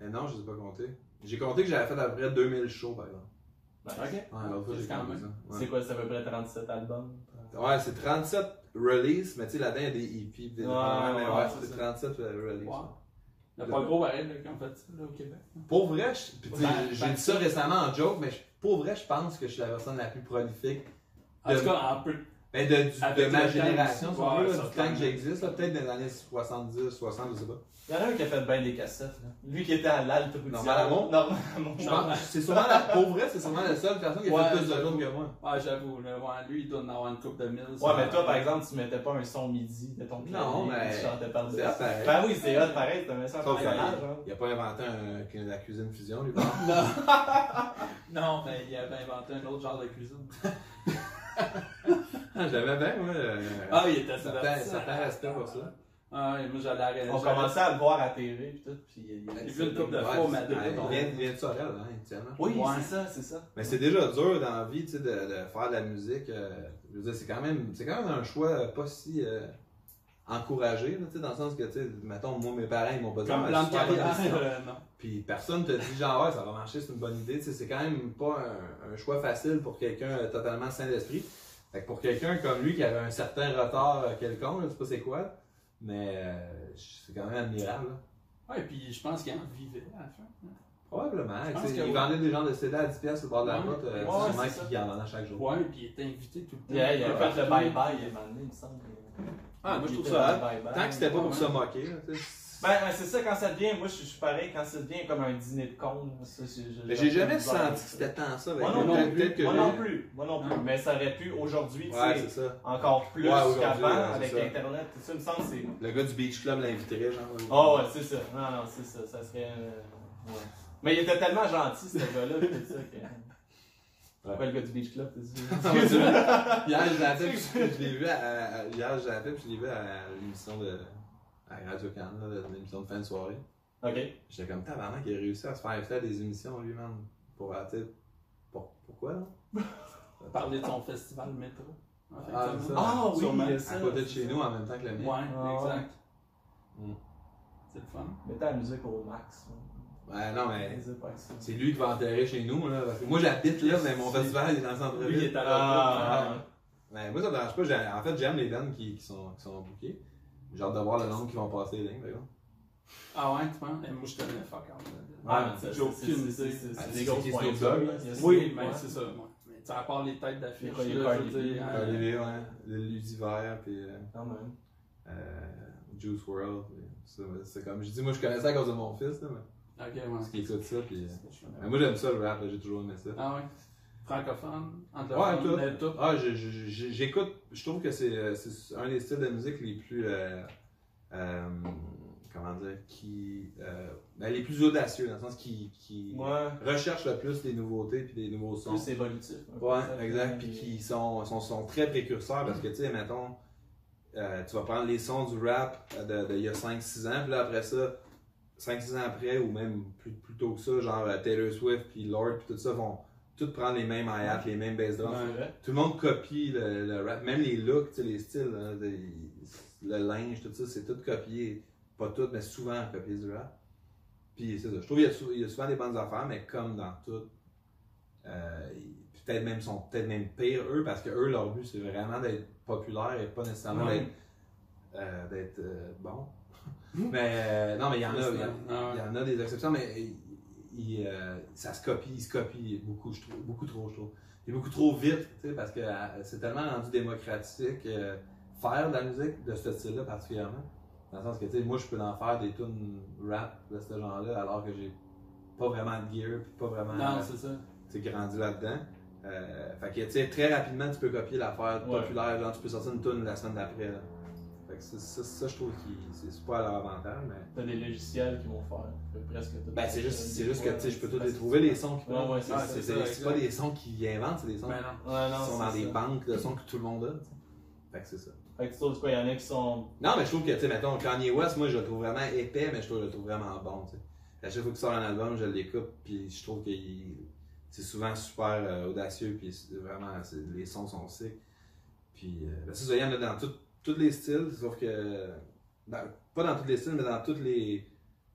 Mais non, je ne les ai pas comptés. J'ai compté que j'avais fait à peu près 2000 shows, par exemple. Ok. Ouais, l'autre fois, j'ai C'est quand compté même. ça. Ouais. C'est quoi, c'est à peu près 37 albums? Ouais, c'est 37 releases, mais tu sais, là-dedans, il y a des EP, des Ouais, ouais, ouais, c'est c'est ça. 37 releases. Wow. Il n'y a pas gros pareil là, qui ont fait ça là, au Québec. Pour vrai, tu sais, j'ai dit ça récemment en joke, mais je- pour vrai, je pense que je suis la personne la plus prolifique En De- tout cas, en peu. Ben, de, du- Avec de ma génération, si on veut, du temps que j'existe, peut-être dans les années 70, 60, je sais pas. Il y en a un qui a fait bien des cassettes. Là. Lui qui était à l'Alte Normal Amour? Normal Amour. Je pense, c'est sûrement la, pour vrai, c'est sûrement la seule personne qui a Ouais, fait plus de choses que moi. Ouais, j'avoue, lui, il doit en avoir une coupe de mille. Ouais, mais toi, par exemple, tu mettais pas un son midi de ton clavier. Non, mais Tu chantais par. Ben oui, c'est hot, pareil. Tu mets ça en il a pas inventé un- la cuisine fusion, lui. [LAUGHS] Non. [LAUGHS] non, mais il avait inventé un autre genre de cuisine. [LAUGHS] Ah, J'avais bien, moi. euh, Ah, il était ça ça rester pour ça. Ah, moi, j'allais. On commençait à le voir à TV puis tout. Puis il- il- J'ai vu une couple de fois au Madrid. Il vient, de Sorel, hein, Étienne. Oui, Ouais. c'est ça, c'est ça. Mais c'est déjà dur dans la vie, tu sais, de, de faire de la musique. euh, je veux dire, c'est quand même, c'est quand même un choix pas si euh, encouragé, là, tu sais, dans le sens que, tu sais, mettons, moi, mes parents, ils m'ont pas dit, Comme plan de carrière, euh, non. Puis personne te dit, genre, ouais, ça va marcher, c'est une bonne idée. Tu sais, c'est quand même pas un, un choix facile pour quelqu'un euh, totalement sain d'esprit. Fait que pour quelqu'un comme lui qui avait un certain retard euh, quelconque, je sais pas c'est quoi, mais euh, c'est quand même admirable. là. Ouais, puis je pense qu'il en vivait à la fin. hein. Probablement. Que il oui. vendait des gens de CD à 10 pièces au bord de la Ouais. route, euh, Ouais, sûrement c'est ça. qu'il en vendait chaque jour. Ouais, puis il était invité tout le temps. Il a, il a Ouais. fait le bye-bye, il m'a donné, il me semble. Ah, moi je trouve ça. Tant que c'était pas pour se moquer. là, tu sais. Ben, ben, c'est ça, quand ça devient, moi je suis pareil, quand ça devient comme un dîner de con. c'est- j'ai jamais senti que c'était tant ça. avec Moi non Peut-être- plus, que moi non plus, moi non plus. Non. Mais ça aurait pu aujourd'hui, tu sais, c'est encore plus Ouais, qu'avant, ouais, c'est avec ça. Internet, tout ça, me semble c'est. Le gars du Beach Club l'inviterait, genre. Oh ouais, c'est ça. Non, non, c'est ça. Ça serait. euh, ouais. Mais il était tellement gentil, ce gars-là, tout ça, que. Pourquoi le gars du Beach Club, t'as dit? [LAUGHS] Hier, je l'ai vu à, hier, je l'ai vu à l'émission de. À Radio Canada, là, l'émission de fin de soirée. Ok. J'étais comme tabarnak, il a réussi à se faire faire des émissions lui-même. Pour, pour, pourquoi, là? [LAUGHS] Parler de son festival métro. en fait, Ah, comme ça. Ah oui, Sûrement. il y a ça. À côté de chez nous, en même temps que le mien. Ouais, Ah, exact. Mm. C'est le fun. Mettez la musique au max. Ouais, non, mais. C'est lui qui va enterrer chez nous, là. Parce que moi, j'habite là, mais mon festival il est dans le Lui, il centre-ville. est à Ah, la Mais moi, ça me dérange pas. En fait, j'aime les dames qui, qui, sont, qui sont bookées. J'ai hâte de voir le nombre qui vont passer les lignes, exemple. Ah ouais, tu penses? Eh, Moi, je connais fuck out. Ah, mais J'ai c'est- aucune c'est- idée. des points. Oui, mais c'est ça. Mais tu sais, à part les têtes d'affiche, je veux dire, ouais. euh. Le Lucifer, puis euh, Quand même. euh, Juice ça, C'est comme, je dis, moi, je connais ça à cause de mon fils, là, mais Ok, ouais. parce qu'il écoute ça, puis. mais moi, j'aime ça, le rap, là, j'ai toujours aimé ça. Ah ouais? Francophone, Ouais, anglophone, tout. mais tout. Ah, je- je- je- j'écoute, je trouve que c'est euh, un des styles de musique les plus. euh, euh, comment dire Qui. euh, ben, les plus audacieux, dans le sens qui. qui Ouais. recherche le plus des nouveautés puis des nouveaux sons. Plus évolutif. un peu, Ouais, ça, exact. puis- qui sont, sont, sont très précurseurs parce que, tu sais, mettons, euh, tu vas prendre les sons du rap de, de il y a 5-6 ans, puis là, après ça, 5-6 ans après, ou même plus, plus tôt que ça, genre Taylor Swift, puis Lord, puis tout ça, vont tout prendre les mêmes hi-hats, les mêmes bass drums. Tout le monde copie le, le rap, même les looks, tu sais, les styles, hein, le linge, tout ça, c'est tout copié. Pas tout, mais souvent copié du rap. Puis c'est ça. Je trouve qu'il y, a y souvent des bonnes affaires, mais comme dans tout, euh, peut-être même sont peut-être même pires eux, parce que eux, leur but, c'est vraiment d'être populaire et pas nécessairement Ouais. d'être euh, d'être euh, bon. [LAUGHS] mais euh, non, mais il y en a, il y, en- Ah y en a des exceptions, mais il- euh, ça se copie, il se copie beaucoup, je trouve, beaucoup trop, je trouve. Et beaucoup trop vite, tu sais, parce que euh, c'est tellement rendu démocratique euh, faire de la musique de ce style-là particulièrement. Dans le sens que, tu sais, moi, je peux en faire des tunes rap de ce genre-là, alors que j'ai pas vraiment de gear, puis pas vraiment Non, c'est ça. tu grandi là-dedans. Euh, fait que, tu sais, très rapidement, tu peux copier l'affaire Ouais. populaire, genre, tu peux sortir une tune la semaine d'après. Là. Fait que ça, ça, ça, je trouve que c'est pas à leur avantage, mais. T'as des logiciels qui vont faire presque tout. Ben, c'est juste, c'est juste que, tu sais, je peux les trouver, les sons qui Ouais, ouais, c'est Ah, c'est pas des sons qu'ils inventent, c'est des sons Mais non. Ouais, non, qui sont dans des ça. banques de sons que tout le monde a. Fait que c'est ça. Fait que tu trouves quoi, il y en a qui sont. Non, mais je trouve que, tu sais, mettons, Kanye West, moi, je le trouve vraiment épais, mais je trouve, je le trouve vraiment bon, tu sais. À chaque fois qu'il sort un album, je l'écoute, puis je trouve que c'est souvent super euh, audacieux, puis c'est vraiment, les sons sont sick. Puis, euh, ben, c'est ça, il y en a dans tout- tous les styles, sauf que, dans- pas dans tous les styles, mais dans tous les,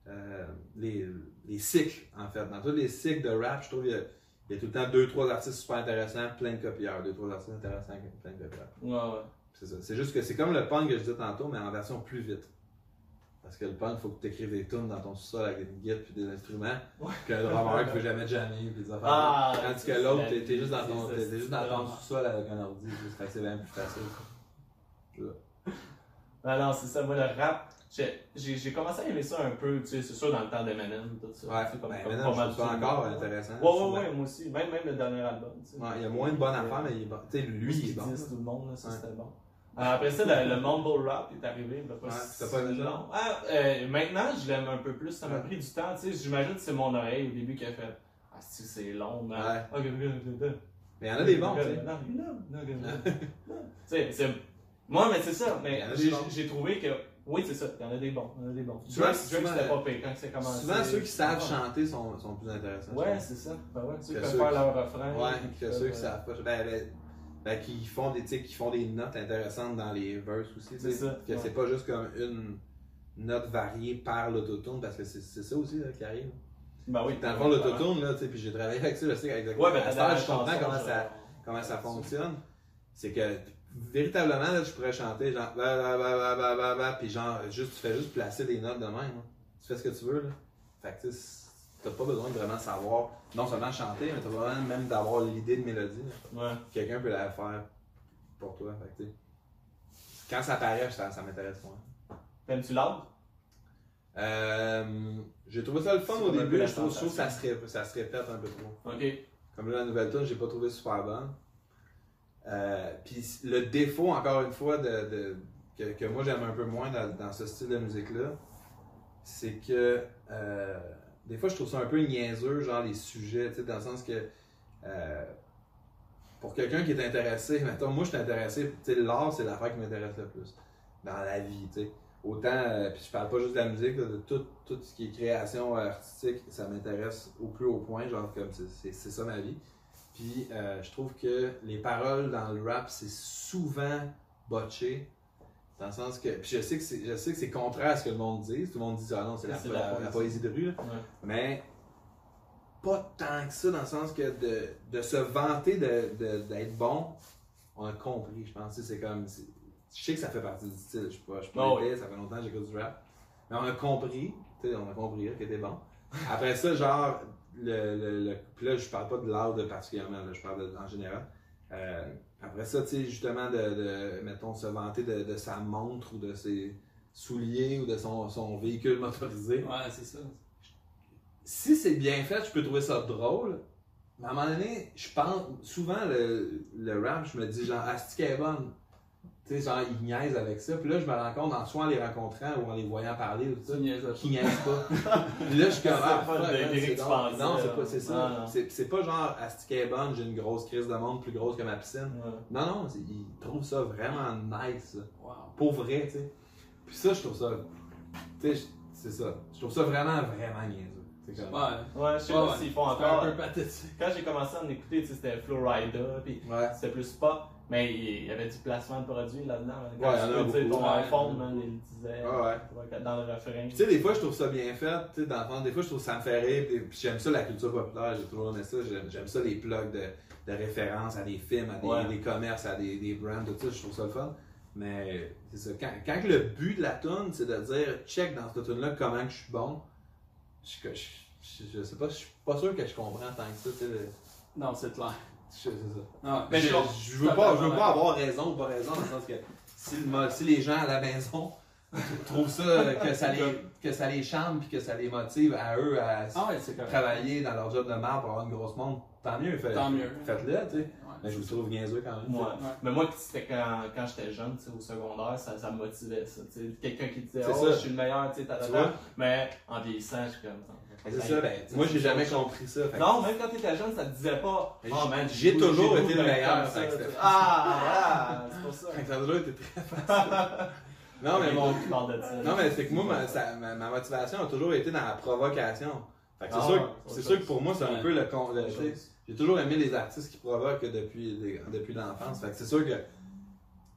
euh, les, les cycles, en fait. Dans tous les cycles de rap, je trouve qu'il y a, il y a tout le temps deux, trois artistes super intéressants, plein de copieurs. Deux, trois artistes intéressants, plein de copieurs. Ouais, ouais. C'est ça. C'est juste que c'est comme le punk que je disais tantôt, mais en version plus vite. Parce que le punk, il faut que tu écrives des tunes dans ton sous-sol avec des guides puis des instruments. Ouais. Puis un drummer qui peut jamais jammer puis des affaires. Ah, Tandis que l'autre, la- t'es juste dans ton, juste dans ton sous-sol avec un ordi. juste. Fait que c'est bien plus facile. [LAUGHS] Non, c'est ça, moi le rap, j'ai- commencé à aimer ça un peu, tu sais, c'est sûr dans le temps d'Eminem, tout ça. Ouais, comme, ben, comme maintenant, pas je trouve ça encore intéressant. Ouais, ouais, ouais, moi aussi, même, même le dernier album. tu sais. Ouais, il y a moins de bonnes affaires, mais il est bon. Tu sais, lui, il est bon. tout le monde, là, ça Ouais. c'était bon. Euh, après ça, le, le mumble rap est arrivé. il a pas Ouais, si long. Ah, euh, maintenant, je l'aime un peu plus. Ça m'a Ouais. pris du temps. tu sais, J'imagine que c'est mon oreille au début qui a fait Ah, si c'est long. man. Ouais. Mais il y en a des bons, tu sais. Non, non, non. [LAUGHS] Tu sais, c'est- Moi, mais c'est ça. Mais j'ai trouvé que. Oui, c'est ça. Il y en a des bons. Il y en a des bons. Souvent, souvent, c'était pas pire quand c'est commencé. Souvent, ceux qui savent Ouais. chanter sont, sont plus intéressants. Ouais, c'est ça. Ben ouais, ceux qui peuvent faire qui- leur refrain. Ouais, que ceux qui euh, savent pas. Ben, ben, ben, qui font des, qui font des notes intéressantes dans les verses aussi. C'est ça, Que ouais. c'est pas juste comme une note variée par l'autotune, parce que c'est ça aussi là, qui arrive. Ben oui. Dans le fond, l'autotune, là, tu sais, puis j'ai travaillé avec ça, je sais qu'avec Ouais, ben à je comprends comment ça, comment ça c'est fonctionne. c'est que véritablement, là, je pourrais chanter genre bah, bah, bah, bah, bah, bah, bah, puis genre, juste, tu fais juste placer des notes de même. hein. Tu fais ce que tu veux. Là. Fait que tu t'as pas besoin de vraiment savoir, non seulement chanter, mais t'as besoin même d'avoir l'idée de mélodie. là. Ouais. Quelqu'un peut la faire pour toi. Fait que, quand ça paraît, ça, ça m'intéresse moins. T'aimes-tu l'autre? Euh, j'ai trouvé ça le fun au début, je trouve, que ça se répète un peu trop. Ok. Comme là, la nouvelle tune, j'ai pas trouvé super bonne. Euh, Puis le défaut, encore une fois, que, que moi j'aime un peu moins dans, ce style de musique-là, c'est que euh, des fois je trouve ça un peu niaiseux, genre les sujets, dans le sens que euh, pour quelqu'un qui est intéressé, [LAUGHS] mettons, moi je suis intéressé, l'art c'est l'affaire qui m'intéresse le plus dans la vie, tu sais. Autant, puis je parle pas juste de la musique, de tout, tout ce qui est création artistique, ça m'intéresse au plus haut point, genre comme c'est ça ma vie. Puis euh, je trouve que les paroles dans le rap, c'est souvent botché. Dans le sens que. Puis je sais que c'est je sais que c'est contraire à ce que le monde dit. Tout le monde dit ah non, c'est la, C'est la- la la poésie. de rue. là. Ouais. Mais pas tant que ça, dans le sens que de, de se vanter de- de- d'être bon, on a compris, je pense. C'est comme. Je sais que ça fait partie du style. Je suis pas, je suis pas oui. épais, ça fait longtemps que j'écoute du rap. Mais on a compris, on a compris que t'es bon. Après ça, genre, le, le, le- puis là, je parle pas de l'art particulièrement, là, je parle de- en général. Euh, après ça, tu sais, justement, de, de, mettons, se vanter de, de sa montre ou de ses souliers ou de son, son véhicule motorisé. Ouais, c'est ça. Si c'est bien fait, je peux trouver ça drôle. Mais à un moment donné, je pense, souvent, le, le rap, je me dis genre, Asti qu'elle est bonne. Tu sais, genre, ils niaisent avec ça. Puis là, je me rends compte, en soit en les rencontrant ou en les voyant parler ou tout ça, Tu niaises pas. qui niaisent pas. [LAUGHS] Puis là, je suis comme, ah, pas c'est Non, c'est pas, c'est ça. C'est c'est pas genre, qu'elle est bonne, j'ai une grosse crise de monde plus grosse que ma piscine. Ouais. Non, non, ils trouvent ça vraiment nice. Wow. Pour vrai, tu sais. Puis ça, je trouve ça. Tu sais, c'est ça. Je trouve ça vraiment, vraiment niaiseux. Comme. Ouais. Ouais, je sais Ouais, pas ouais. s'ils font encore. un peu pathétique. Quand j'ai commencé à en écouter, tu sais, c'était Florida, puis Ouais. c'était plus pop, mais il y avait du placement de produits là-dedans. Quand Ouais, tu peux beaucoup. ton Ouais. iPhone, man, il le disait Ouais, ouais. dans le refrain. Tu sais, des fois, je trouve ça bien fait. Tu sais, dans le fond, des fois, je trouve que ça me fait rire. Puis, j'aime ça, la culture populaire. J'ai toujours aimé ça. J'aime, ça, les plugs de, de référence à des films, à des, Ouais. des commerces, à des, des brands, tout ça. Je trouve ça le fun. Mais c'est ça. Quand, quand le but de la tune, c'est de dire, check dans cette tune-là comment que je suis bon, je, je, je, je sais pas, je suis pas sûr que je comprends tant que ça. Tu sais, le- Non, c'est clair. Je-. Non, Mais je, je- je veux pas, je veux pas avoir raison ou pas raison, dans le sens que si, le mo- si les gens à la maison [LAUGHS] trouvent ça, que ça les, que ça les chante puis que ça les motive à eux à Ah ouais, travailler dans leur job de marde pour avoir une grosse montre, tant mieux, fait- Tant mieux. faites-le, tu sais. Ouais. Mais je vous trouve niaiseux quand même. Ouais. Mais moi, c'était quand, quand j'étais jeune, tu sais, au secondaire, ça, ça me motivait, ça. Quelqu'un qui disait, C'est oh, ça. je suis le meilleur, tu sais? Mais en vieillissant, je suis comme. Mais c'est ça, ben, moi j'ai jamais compris ça. fait Non, même quand t'étais jeune, ça te disait pas. Oh, man, j'ai toujours été le meilleur, ça, c'était- [LAUGHS] Ah, voilà, c'est pour ça. Fait que ça a toujours été très facile. non, mais mon, qui parle de ça. Non, mais c'est que moi, ma, ça- ma, ma motivation a toujours été dans la provocation. Fait que c'est Ah, sûr, que- c'est sûr pour moi, c'est un peu le. J'ai toujours aimé les artistes qui provoquent depuis, les- depuis l'enfance. Fait que c'est sûr que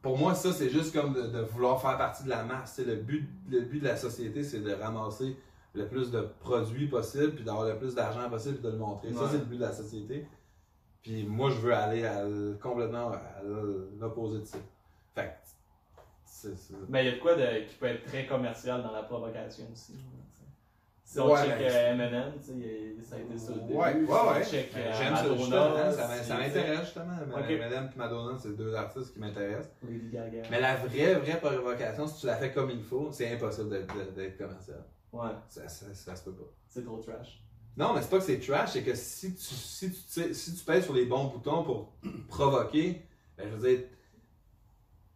pour moi, ça, c'est juste comme de, de vouloir faire partie de la masse. Le, but, le but de la société, c'est de ramasser le plus de produits possible, puis d'avoir le plus d'argent possible, puis de le montrer. Ça, c'est le but de la société. Puis moi, je veux aller à complètement à l'opposé de ça. Fait c'est. il y a de quoi de, qui peut être très commercial dans la provocation aussi. sais. Si on Ouais, check mais- euh, M&M, ça a été ça au début. Ouais, ouais, Si on ouais. check, euh, J'aime ça, justement, ça m'intéresse justement. Ok. Madame et Madonna, c'est deux artistes qui m'intéressent. Mais la vraie, vraie provocation, si tu la fais comme il faut, c'est impossible d'être commercial. Ouais, Ça, ça, ça se peut pas. c'est trop trash. Non, mais c'est pas que c'est trash, c'est que si tu, si, tu, sais- si tu pèses sur les bons boutons pour [CLEARS THROAT] provoquer, ben je veux dire,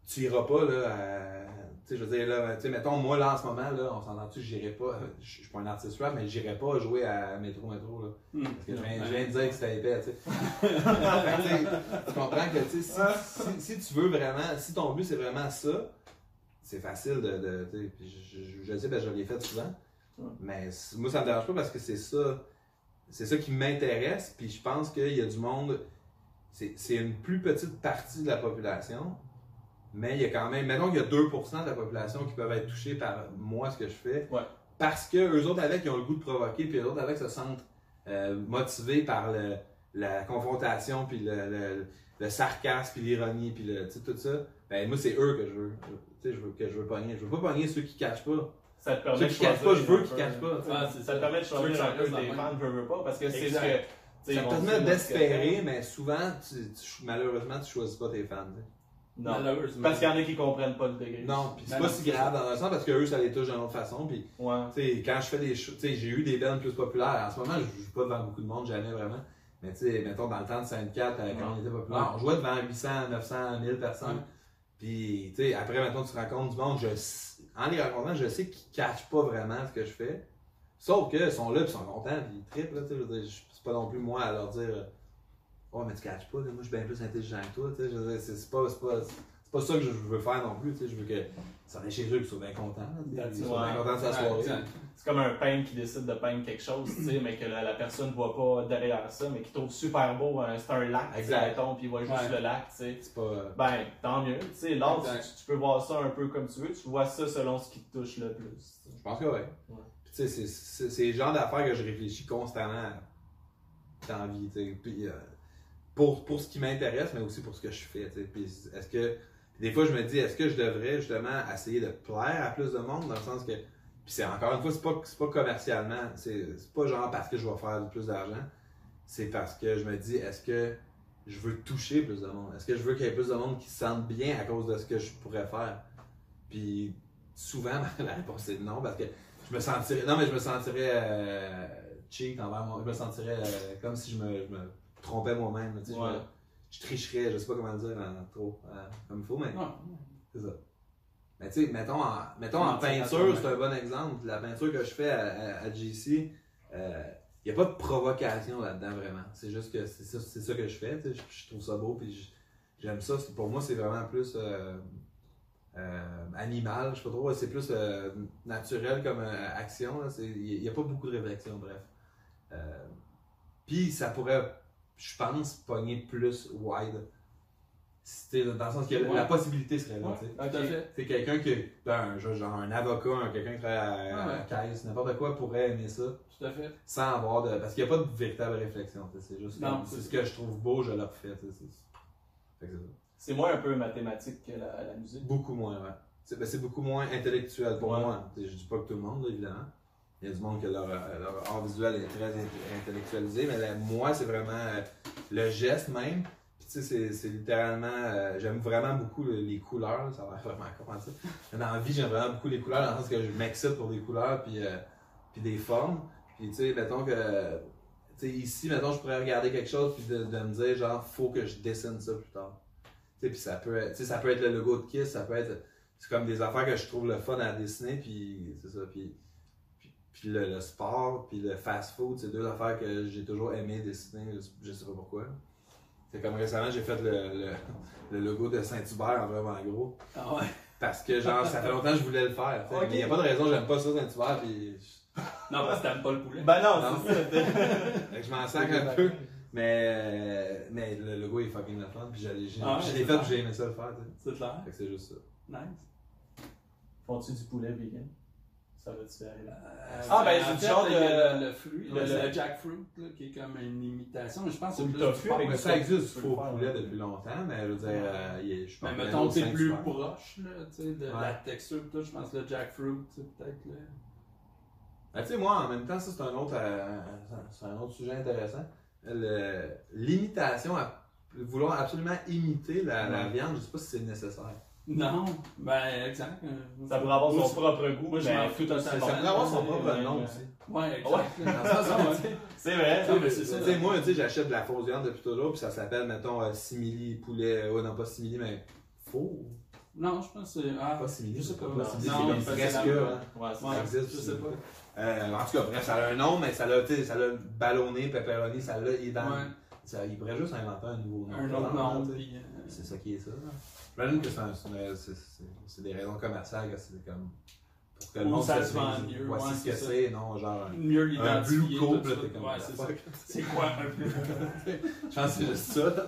tu iras pas là à- Tu sais, je veux dire, là, tu sais, mettons, moi là en ce moment, là, on s'entend-tu, j'irai pas, je je suis pas un artiste rap, mais j'irai pas jouer à Métro Métro, là. Hmm. Parce que je viens, je viens de dire que c'était épais, tu sais. [LAUGHS] Que, tu comprends que, tu sais, si, si, si tu veux vraiment, si ton but c'est vraiment ça, c'est facile de, de tu sais, puis je, je, je sais, ben, je l'ai fait souvent. Mais moi, ça me dérange pas parce que c'est ça, c'est ça qui m'intéresse, puis je pense qu'il y a du monde, c'est c'est une plus petite partie de la population, mais il y a quand même, maintenant qu'il y a 2% de la population qui peuvent être touchés par moi, ce que je fais, Ouais. parce que eux autres avec, ils ont le goût de provoquer, puis eux autres avec se sentent euh, motivés par le- la confrontation, puis le, le- le sarcasme, puis l'ironie, puis le, tout ça, ben moi, c'est eux que je veux. Tu sais, je veux, que je veux pogner. Je veux pas pogner ceux qui cachent pas. Ça te permet de qui cachent pas, choisir je veux qu'ils cachent pas. sais. Ouais, Ça te permet de choisir un peu le fans, veux, veux pas, parce que c'est ce que. sais, Ça te permet d'espérer, mais souvent, tu, tu- malheureusement, tu choisis pas tes fans. sais. Non. Malheureusement. Parce qu'il y en a qui comprennent pas le degré. Non, puis c'est pas si grave dans un sens parce que eux, ça les touche d'une autre façon. Puis, Ouais. tu sais, quand je fais des shows, tu sais, j'ai eu des bands plus populaires. En ce moment, je joue pas devant beaucoup de monde, jamais vraiment. Mais tu sais, mettons, dans le temps de 54, euh, quand on était populaire, on jouait devant 800, 900, 1000 personnes. Ouais. Puis, tu sais, après, mettons, tu rencontres du monde, je, en les rencontrant, je sais qu'ils catchent pas vraiment ce que je fais. Sauf qu'ils sont là, ils sont contents, puis ils trippent, là, C'est pas non plus moi à leur dire, oh, mais tu catches pas, moi, je suis bien plus intelligent que toi, c'est pas, pas, c'est pas ça que je veux faire non plus, tu sais. Je veux que ça aille chez eux, qu'ils soient bien contents, it. soient bien contents de sa Ouais, soirée. exact. C'est comme un peintre qui décide de peindre quelque chose, tu sais, mais que la, la personne voit pas derrière ça, mais qui trouve super beau, hein, c'est un lac, mettons, puis il voit juste Ouais. le lac, tu sais. Pas. euh, Ben, tant mieux. Tu sais, l'art, tu, tu peux voir ça un peu comme tu veux, tu vois ça selon ce qui te touche le plus. Je pense que oui. Ouais. Tu sais, c'est- le genre d'affaires que je réfléchis constamment dans la vie, tu sais. Puis euh, pour, pour ce qui m'intéresse, mais aussi pour ce que je fais, tu sais. Puis est-ce que. Des fois, je me dis, est-ce que je devrais justement essayer de plaire à plus de monde dans le sens que. Puis c'est encore une fois, c'est pas, pas commercialement. C'est pas genre parce que je vais faire plus d'argent. C'est parce que je me dis, est-ce que je veux toucher plus de monde? Est-ce que je veux qu'il y ait plus de monde qui se sentent bien à cause de ce que je pourrais faire? Puis souvent, [LAUGHS] la réponse est non, parce que je me sentirais. Non, mais je me sentirais euh, cheat envers moi. Je me sentirais euh, comme si je me, je me trompais moi-même. Je tricherais, je sais pas comment le dire en- trop euh, comme il faut, mais Ouais. c'est ça. Mais tu sais, mettons en, mettons en peinture, c'est un bon exemple. La peinture que je fais à, à, à GC, il n'y a pas de provocation là-dedans vraiment. C'est juste que c'est ça, ça que je fais. Je, je trouve ça beau, puis j'aime ça. Pour moi, c'est vraiment plus euh, euh, animal. Je sais pas trop. C'est plus naturel comme action. Il n'y a pas beaucoup de réflexion, bref. Puis ça pourrait, je pense, pogner plus wide. Dans le sens que la- Ouais. la possibilité serait là. Ouais, fait. C'est quelqu'un qui, ben, genre, un avocat, un- quelqu'un qui travaille à, à Ouais. caisse, n'importe quoi pourrait aimer ça Tout à fait. sans avoir de. Parce qu'il n'y a pas de véritable réflexion. C'est juste c'est ce que je trouve beau, je le refais. c'est- moins un peu mathématique que la, la musique. Beaucoup moins, ouais. C'est ben, c'est beaucoup moins intellectuel pour Ouais. moi. Je dis pas que tout le monde, là, évidemment. Il y a du monde que leur, euh, leur art visuel est très int- intellectualisé, mais moi, c'est vraiment euh, le geste même. Puis tu sais, c'est- littéralement. euh, j'aime vraiment beaucoup le- les couleurs, ça va vraiment comment ça. Mais Dans la vie, j'aime vraiment beaucoup les couleurs, dans le sens que je m'excite pour des couleurs, puis, puis des formes. Puis tu sais, mettons que. Tu sais, ici, mettons, je pourrais regarder quelque chose, puis de, me dire, genre, faut que je dessine ça plus tard. Tu sais, puis ça peut, être, ça peut être le logo de Kiss, ça peut être. C'est comme des affaires que je trouve le fun à dessiner, puis c'est ça. Puis, puis, le, le sport, puis le fast-food, c'est deux affaires que j'ai toujours aimé dessiner, je, sais pas pourquoi. C'est comme récemment, j'ai fait le, le, le logo de Saint-Hubert en vraiment gros. Ah ouais? Parce que, genre, ça fait longtemps que je voulais le faire. Mais il n'y a pas de raison, j'aime pas ça, Saint-Hubert, puis je- Non, parce que t'aimes pas le poulet. Ben non, Non. c'est ça. [LAUGHS] fait que je m'en sac un peu. Mais, mais le logo est fucking le fun, puis j'ai- Ah l'ai c'est fait, puis j'ai aimé ça le faire. tu sais. C'est clair. Fait que c'est juste ça. Nice. Font-tu du poulet vegan? Ça va-tu faire arriver? Euh, Ah, ben, en c'est du genre il y a de- Le, le fruit, le- le, le- le jackfruit, là, qui est comme une imitation. Mais je pense que c'est plus tofu Mais ça, ça existe du faux poulet depuis longtemps, mais je veux dire, euh, il est- je pense Mais que mettons, t'es Saint-Hubert. plus proche, là, tu sais, de Ouais. la texture, tout, je pense que le jackfruit, peut-être, là. Ben, tu sais, moi, en même temps, ça, c'est un autre, euh, c'est un autre sujet intéressant. Le- L'imitation, à vouloir absolument imiter la, la viande, je sais pas si c'est nécessaire. Non, ben, exact. Ça pourrait avoir son propre goût. moi, je mais m'en fous tout aussi Ça pourrait avoir son propre nom aussi. Ouais, exact. [LAUGHS] C'est vrai. Mais c'est ça. Tu sais, moi, tu sais, j'achète de la fausse viande depuis toujours, puis ça s'appelle, mettons, euh, simili poulet. euh, Ouais, non, pas simili, mais faux. Non, je pense que c'est. Ah, Pas simili. je sais c'est pas. pas simili, Non, c'est presque. hein. Ouais, Ça existe, je sais pas. Euh, en tout cas, bref, ça a un nom, mais ça l'a, tu sais, ça l'a ballonné, pepperoni, ça l'a, il est dans. Ouais. Ça, il pourrait juste inventer un nouveau nom. Un autre nom, C'est ça qui est ça. là. J'imagine que c'est, un- des raisons commerciales, que c'est comme. Pour que le monde ça se mieux, Voici ouais, ce que c'est ça. non, genre. un- Mieux Un l'identifier. blue là, ça. t'es comme. Ouais, c'est ça. [LAUGHS] C'est quoi un blue [LAUGHS] Je pense que c'est juste ça.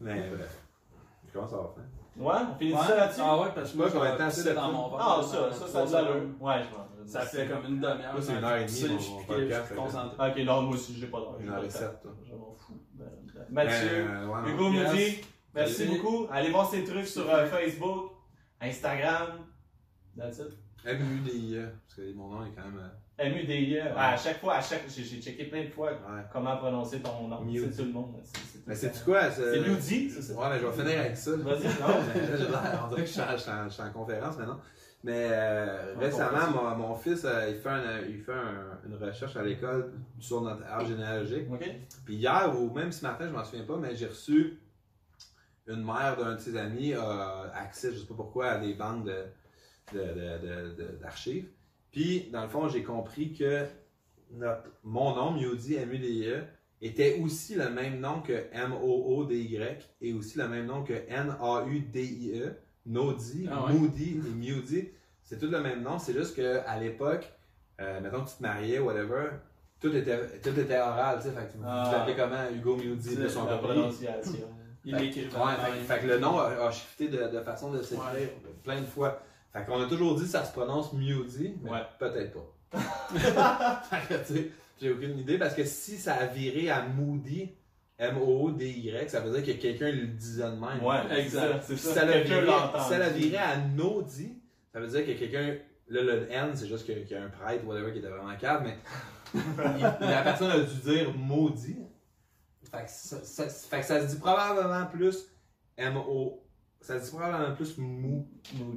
Mais bref. Je commence à avoir faim. Ouais, on finit Ouais. ça là-dessus? Ah ouais, parce que moi, combien de temps c'est dans ça. mon ventre. Ah, ça, ça, ça a de l'allure. Ouais, je Ça fait comme une demi-heure. Moi, c'est une heure et demie, mon- je suis mon piqué, je podcast, suis concentré. Ok, non, moi aussi, j'ai pas d'heure. Une heure pas et sept, toi. Je m'en fous. Ben, ben. Mathieu, non. Hugo Yes. Moody, merci Salut. beaucoup. Allez voir ses trucs sur euh, Facebook, Instagram. That's it. MUDIE, parce que mon nom est quand même. euh, MUDIE. À chaque fois, à chaque, j'ai checké plein de fois ouais. comment prononcer ton nom. C'est tout le monde. c'est- c'est tout Mais temps. quoi? C'est Moody, c'est ça? Ouais, mais je vais finir avec ça. Vas-y, [LAUGHS] non. Mais là, j'ai l'air- on dirait que je suis en, je suis en- je suis en conférence maintenant. Mais euh, Ouais, récemment, mon, mon fils, euh, il fait, un- il fait un- une recherche à l'école sur notre arbre généalogique. Ok. Puis hier, ou même ce matin, je m'en souviens pas, mais j'ai reçu une mère d'un de ses amis a accès, je sais pas pourquoi, à des banques de, de- de- de- de- d'archives. Puis, dans le fond, j'ai compris que notre, mon nom, Mudi, M-U-D-I-E, était aussi le même nom que M-O-O-D-Y et aussi le même nom que N-A-U-D-I-E, Nodi, Ah ouais. Moody et Mudi. C'est tout le même nom, c'est juste qu'à l'époque, euh, mettons que tu te mariais, whatever, tout était, tout était oral, tu sais, fait que vous Ah. comment Hugo Mudi, de son la prononciation. Il Fait- l'écrivait. Ouais, fait, fait que le nom a, a shifté de, de façon de s'écrire Ouais. plein de fois. Fait qu'on a toujours dit que ça se prononce Mudi, mais Ouais. peut-être pas. [LAUGHS] fait que, tu sais, j'ai aucune idée parce que si ça a viré à Moody, M-O-O-D-Y, ça veut dire que quelqu'un le disait de même. Ouais, Exact. C'est Si ça. ça l'a Quelqu'un viré, l'entend. si viré à Nodi, ça veut dire que quelqu'un. Là, le N, c'est juste qu'il y a un prêtre, whatever, qui était vraiment calme, mais [LAUGHS] il- la personne a dû dire maudit. Fait que ça, ça- fait que ça se dit probablement plus M-O. Ça se dit probablement plus mou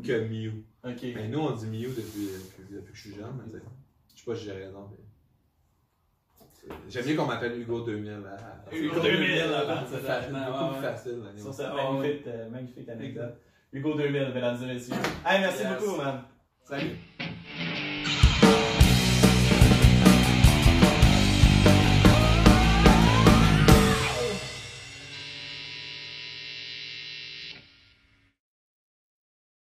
que Mew. Ok. Mais nous, on dit Mew depuis, depuis, depuis que je suis jeune, mais je sais pas si j'ai raison. mais J'aime bien qu'on m'appelle Hugo 2000. là. Hugo 2000, là, Beaucoup c'est beaucoup ouais, plus ouais. facile. Sur cette Ah, magnifique, euh, magnifique anecdote. Hugo 2000, mesdames et messieurs. Hey, merci Yes. beaucoup, man. Salut.